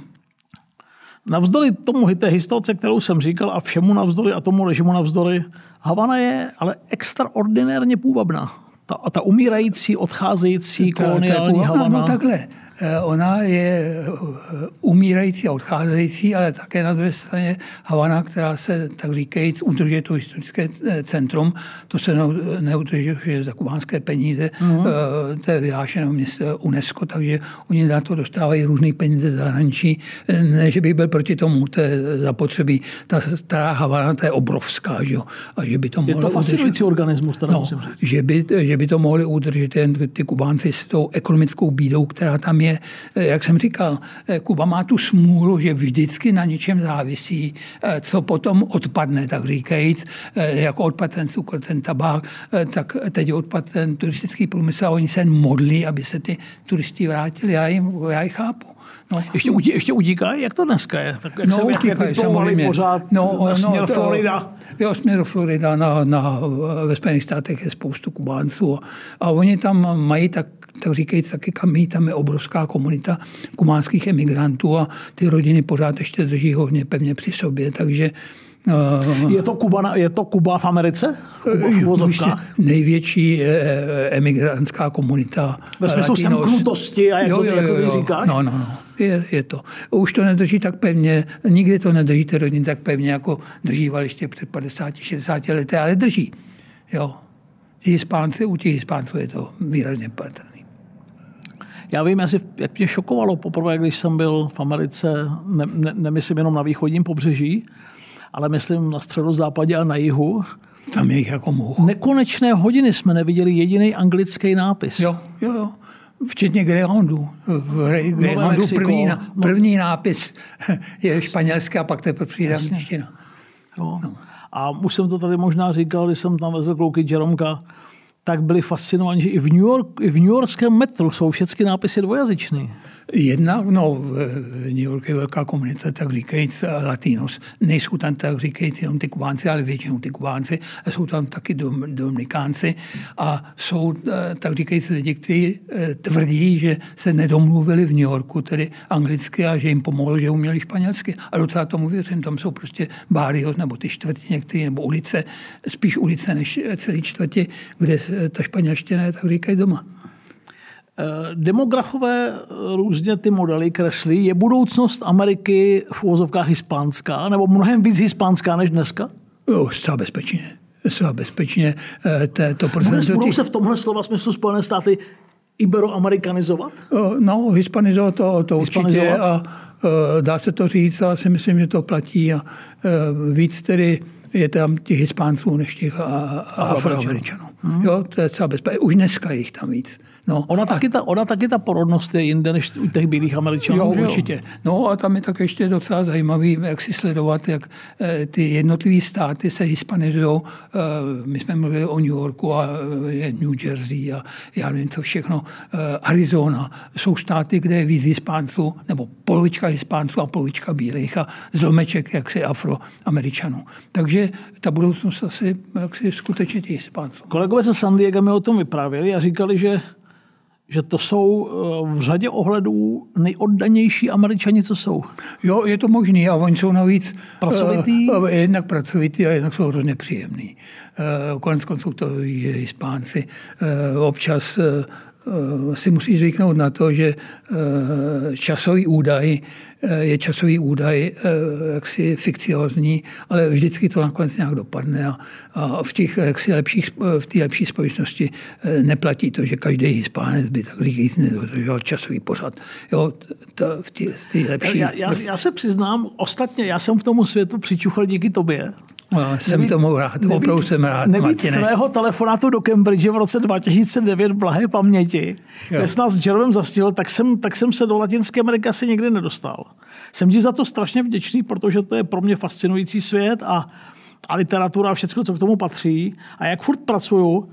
Navzdory tomu té historce, kterou jsem říkal, a všemu navzdory a tomu režimu navzdory, Havana je ale extraordinárně půvabná. Ta, ta umírající, odcházející koloniální Havana. No takhle. Eh, ona je eh, umírající a odcházející, ale také na druhé straně Havana, která se, tak říkajíc, udržuje to historické eh, centrum. To se neudržuje za kubánské peníze. Mm. To je vyhlášeno město UNESCO, takže oni na to dostávají různé peníze z zahraničí. Ne, že by byl proti tomu, to je zapotřebí. Ta stará Havana, to je obrovská, že jo? A že by to je to fascinující organismus, teda no, musím říct. Že by, že by to mohli udržet jen ty Kubánci s tou ekonomickou bídou, která tam je Eh, jak jsem říkal, eh, Kuba má tu smůlu, že vždycky na něčem závisí, eh, co potom odpadne, tak říkajíc, jako odpad ten cukr, ten tabák, tak teď odpad ten turistický průmysl a oni se modlí, aby se ty turisti vrátili. Já jim, já jich chápu. No. Ještě, udí, ještě udíkají? Jak to dneska je? Tak jak no, se, utíkají, jak samozřejmě. pořád no, na směr no, Florida? Jo, směr Florida. Na, na, ve Spojených státech je spoustu Kubánců. A oni tam mají tak tak říkajíc taky kamí, tam je obrovská komunita kumánských emigrantů a ty rodiny pořád ještě drží hodně pevně při sobě, takže uh, je to, Kuba, je to Kuba v Americe? Kuba v největší eh, emigrantská komunita. Ve smyslu semknutosti a jak, jo, to, jo, jak to jo, říkáš? No, no, no. Je, je to. Už to nedrží tak pevně, nikdy to nedrží ty rodiny tak pevně, jako držívali ještě před 50-60 lety, ale drží. Jo. Ti Hispánci, u těch Hispánců je to výrazně patrné. Já vím, asi, jak mě šokovalo poprvé, když jsem byl v Americe, ne, ne, nemyslím jenom na východním pobřeží, ale myslím na středozápadě a na jihu. Tam je jich jako much. Nekonečné hodiny jsme neviděli jediný anglický nápis. Jo, jo, jo. Včetně Greyhoundu. V Greyhoundu první, první nápis je španělský a pak teprve přijde angličtina. No. A už jsem to tady možná říkal, když jsem tam vezl kluky Jeromka, tak byli fascinovaní, že i v, New York, i v New Yorkském metru jsou všechny nápisy dvojazyčné. Jedna, no, v New York je velká komunita, tak říkajíc latinos. Nejsou tam tak říkajíc jenom ty Kubánci, ale většinou ty Kubánci. A jsou tam taky dom, Dominikánci. A jsou eh, tak říkajíc lidi, kteří eh, tvrdí, že se nedomluvili v New Yorku, tedy anglicky, a že jim pomohlo, že uměli španělsky. A docela tomu věřím, tam jsou prostě báry, nebo ty čtvrti některé, nebo ulice, spíš ulice než celý čtvrti, kde ta španělština je tak říkají doma. Eh, demografové eh, různě ty modely kreslí. Je budoucnost Ameriky v úvozovkách hispánská, nebo mnohem víc hispánská než dneska? Jo, zcela bezpečně. Zcela bezpečně. Eh, to Bude, budou se v tomhle slova smyslu Spojené státy iberoamerikanizovat? No, hispanizovat to, to hispanizovat? určitě a dá se to říct a si myslím, že to platí a víc tedy je tam těch Hispánců než těch Afroameričanů. Hmm. Jo, to je celá bezpečné. Už dneska jich tam víc. No, ona, a, taky ta, ona taky ta porodnost je jinde než u těch bílých američanů. Jo, určitě. No a tam je tak ještě docela zajímavý, jak si sledovat, jak eh, ty jednotlivé státy se hispanizují. Eh, my jsme mluvili o New Yorku a eh, New Jersey a já nevím co všechno. Arizona. Jsou státy, kde je víc hispánců, nebo polovička hispánců a polovička bílých a zlomeček jaksi afroameričanů. Takže ta budoucnost asi jaksi skutečně těch hispánců. Kolegové ze San Diego mi o tom vyprávěli a říkali, že že to jsou eh, v řadě ohledů nejoddanější američani, co jsou. Jo, je to možný a oni jsou navíc pracovitý. Uh, jednak pracovitý a jednak jsou hrozně příjemný. Uh, konec konců to je Hispánci. Uh, občas uh, si musí zvyknout na to, že časový údaj Eh, je časový údaj eh, jaksi fikciozní, ale vždycky to nakonec nějak dopadne a, a v, těch, jaksi lepších, v té lepší společnosti eh, neplatí to, že každý hispánec by tak říct nedodržoval časový pořad. Jo, to, v té lepší... Já, já, já, se přiznám, ostatně já jsem k tomu světu přičuchal díky tobě. No, jsem nebýt, tomu rád, nebýt, opravdu jsem rád. Nebýt tvého telefonátu do Cambridge v roce 2009 blahé paměti, kde jsi nás Jerovem zastihl, tak jsem, tak jsem se do Latinské Ameriky asi nikdy nedostal. Jsem ti za to strašně vděčný, protože to je pro mě fascinující svět a, a literatura a všechno, co k tomu patří. A jak furt pracuju,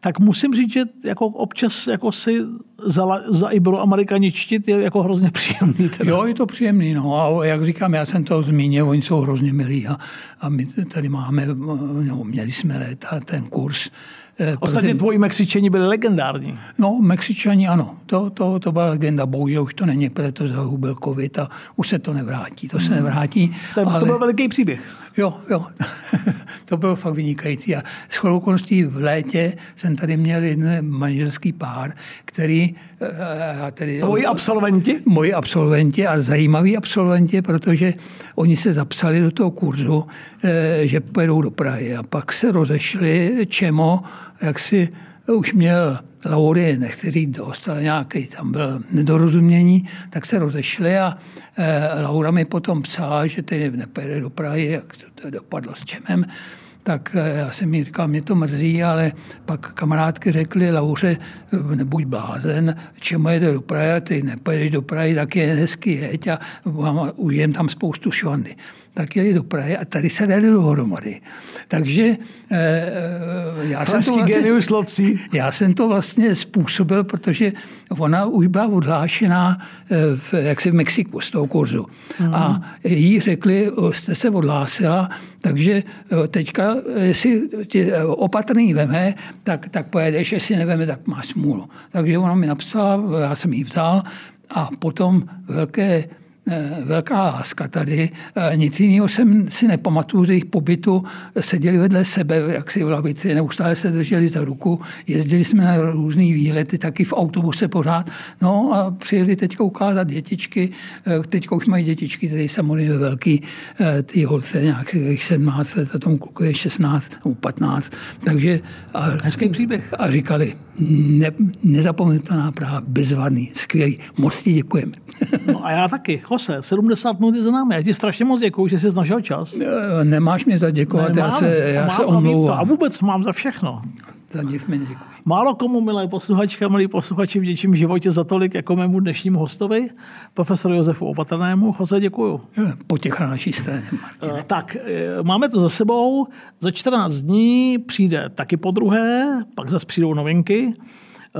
tak musím říct, že jako občas jako si za, za Iberoamerikani čtit je jako hrozně příjemný. Teda. Jo, je to příjemný. No. A jak říkám, já jsem to zmínil, oni jsou hrozně milí. A, a my tady máme, no, měli jsme léta ten kurz Eh, Ostatně tvoji Mexičani byli legendární. No, Mexičani ano, to, to, to byla legenda. Bohužel už to není, protože to zahubil covid a už se to nevrátí. To se hmm. nevrátí. To, ale... to byl veliký příběh. Jo, jo. to bylo fakt vynikající. A s okolností v létě jsem tady měl jeden manželský pár, který... Eh, tedy, Tvoji absolventi? Moji absolventi a zajímaví absolventi, protože oni se zapsali do toho kurzu, eh, že pojedou do Prahy a pak se rozešli, čemo, jak si už měl Laury nechci dost, ale nějaký tam byl nedorozumění, tak se rozešli a e, Laura mi potom psala, že tedy nepojede do Prahy, jak to, to dopadlo s Čemem. Tak eh, já jsem mi říkal, mě to mrzí, ale pak kamarádky řekly, Lauře, nebuď blázen, čemu jede do Prahy, ty nepojedeš do Prahy, tak je hezky jeď a užijem tam spoustu švandy tak jeli do Prahy a tady se dali dohromady. Takže e, já, jsem to vlastně, já jsem to vlastně způsobil, protože ona už byla odhlášená eh, v, jak se v Mexiku z toho kurzu. Mm. A jí řekli, jste se odhlásila, takže teďka, jestli tě opatrný veme, tak, tak pojedeš, jestli neveme, tak máš smůlu. Takže ona mi napsala, já jsem jí vzal a potom velké velká láska tady. Eh, nic jiného jsem si nepamatuju z jejich pobytu. Seděli vedle sebe, jak si v lavici, neustále se drželi za ruku. Jezdili jsme na různé výlety, taky v autobuse pořád. No a přijeli teď ukázat dětičky. Eh, teď už mají dětičky, tady samozřejmě velký, ty holce nějakých 17 let, a tomu kluku je 16 nebo 15. Takže a, Hezký příběh. A říkali, ne, nezapomenutelná práva, bezvadný, skvělý. Moc ti děkujeme. no a já taky. Jose, 70 minut je za námi. Já ti strašně moc děkuji, že jsi našel čas. Nemáš mě za děkovat, já se, já se omlouvám. A vůbec mám za všechno. Za nic mi děkuji. Málo komu, milé posluchačky milí posluchači, v životě za tolik, jako mému dnešnímu hostovi, profesoru Josefu Opatrnému. Jose, děkuju. Potěcha na naší straně, Martine. Tak, e, máme to za sebou. Za 14 dní přijde taky po druhé, pak zase přijdou novinky.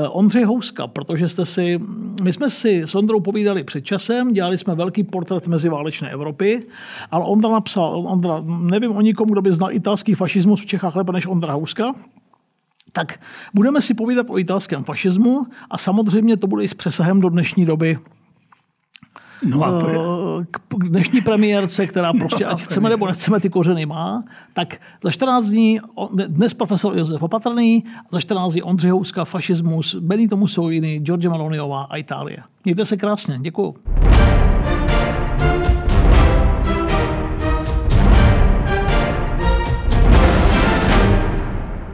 E, Ondřej Houska, protože jste si, my jsme si s Ondrou povídali před časem, dělali jsme velký portrét meziválečné Evropy, ale Ondra napsal, Ondra, nevím o nikomu, kdo by znal italský fašismus v Čechách lépe než Ondra Houska, tak budeme si povídat o italském fašismu a samozřejmě to bude i s přesahem do dnešní doby No a eh, k dnešní premiérce, která no prostě, ať chceme nebo nechceme, ty kořeny má, tak za 14 dní, dnes profesor Josef Opatrný, za 14 dní Ondřej Houska, fašismus, Benito Mussolini, George Maloniová a Itálie. Mějte se krásně, děkuju.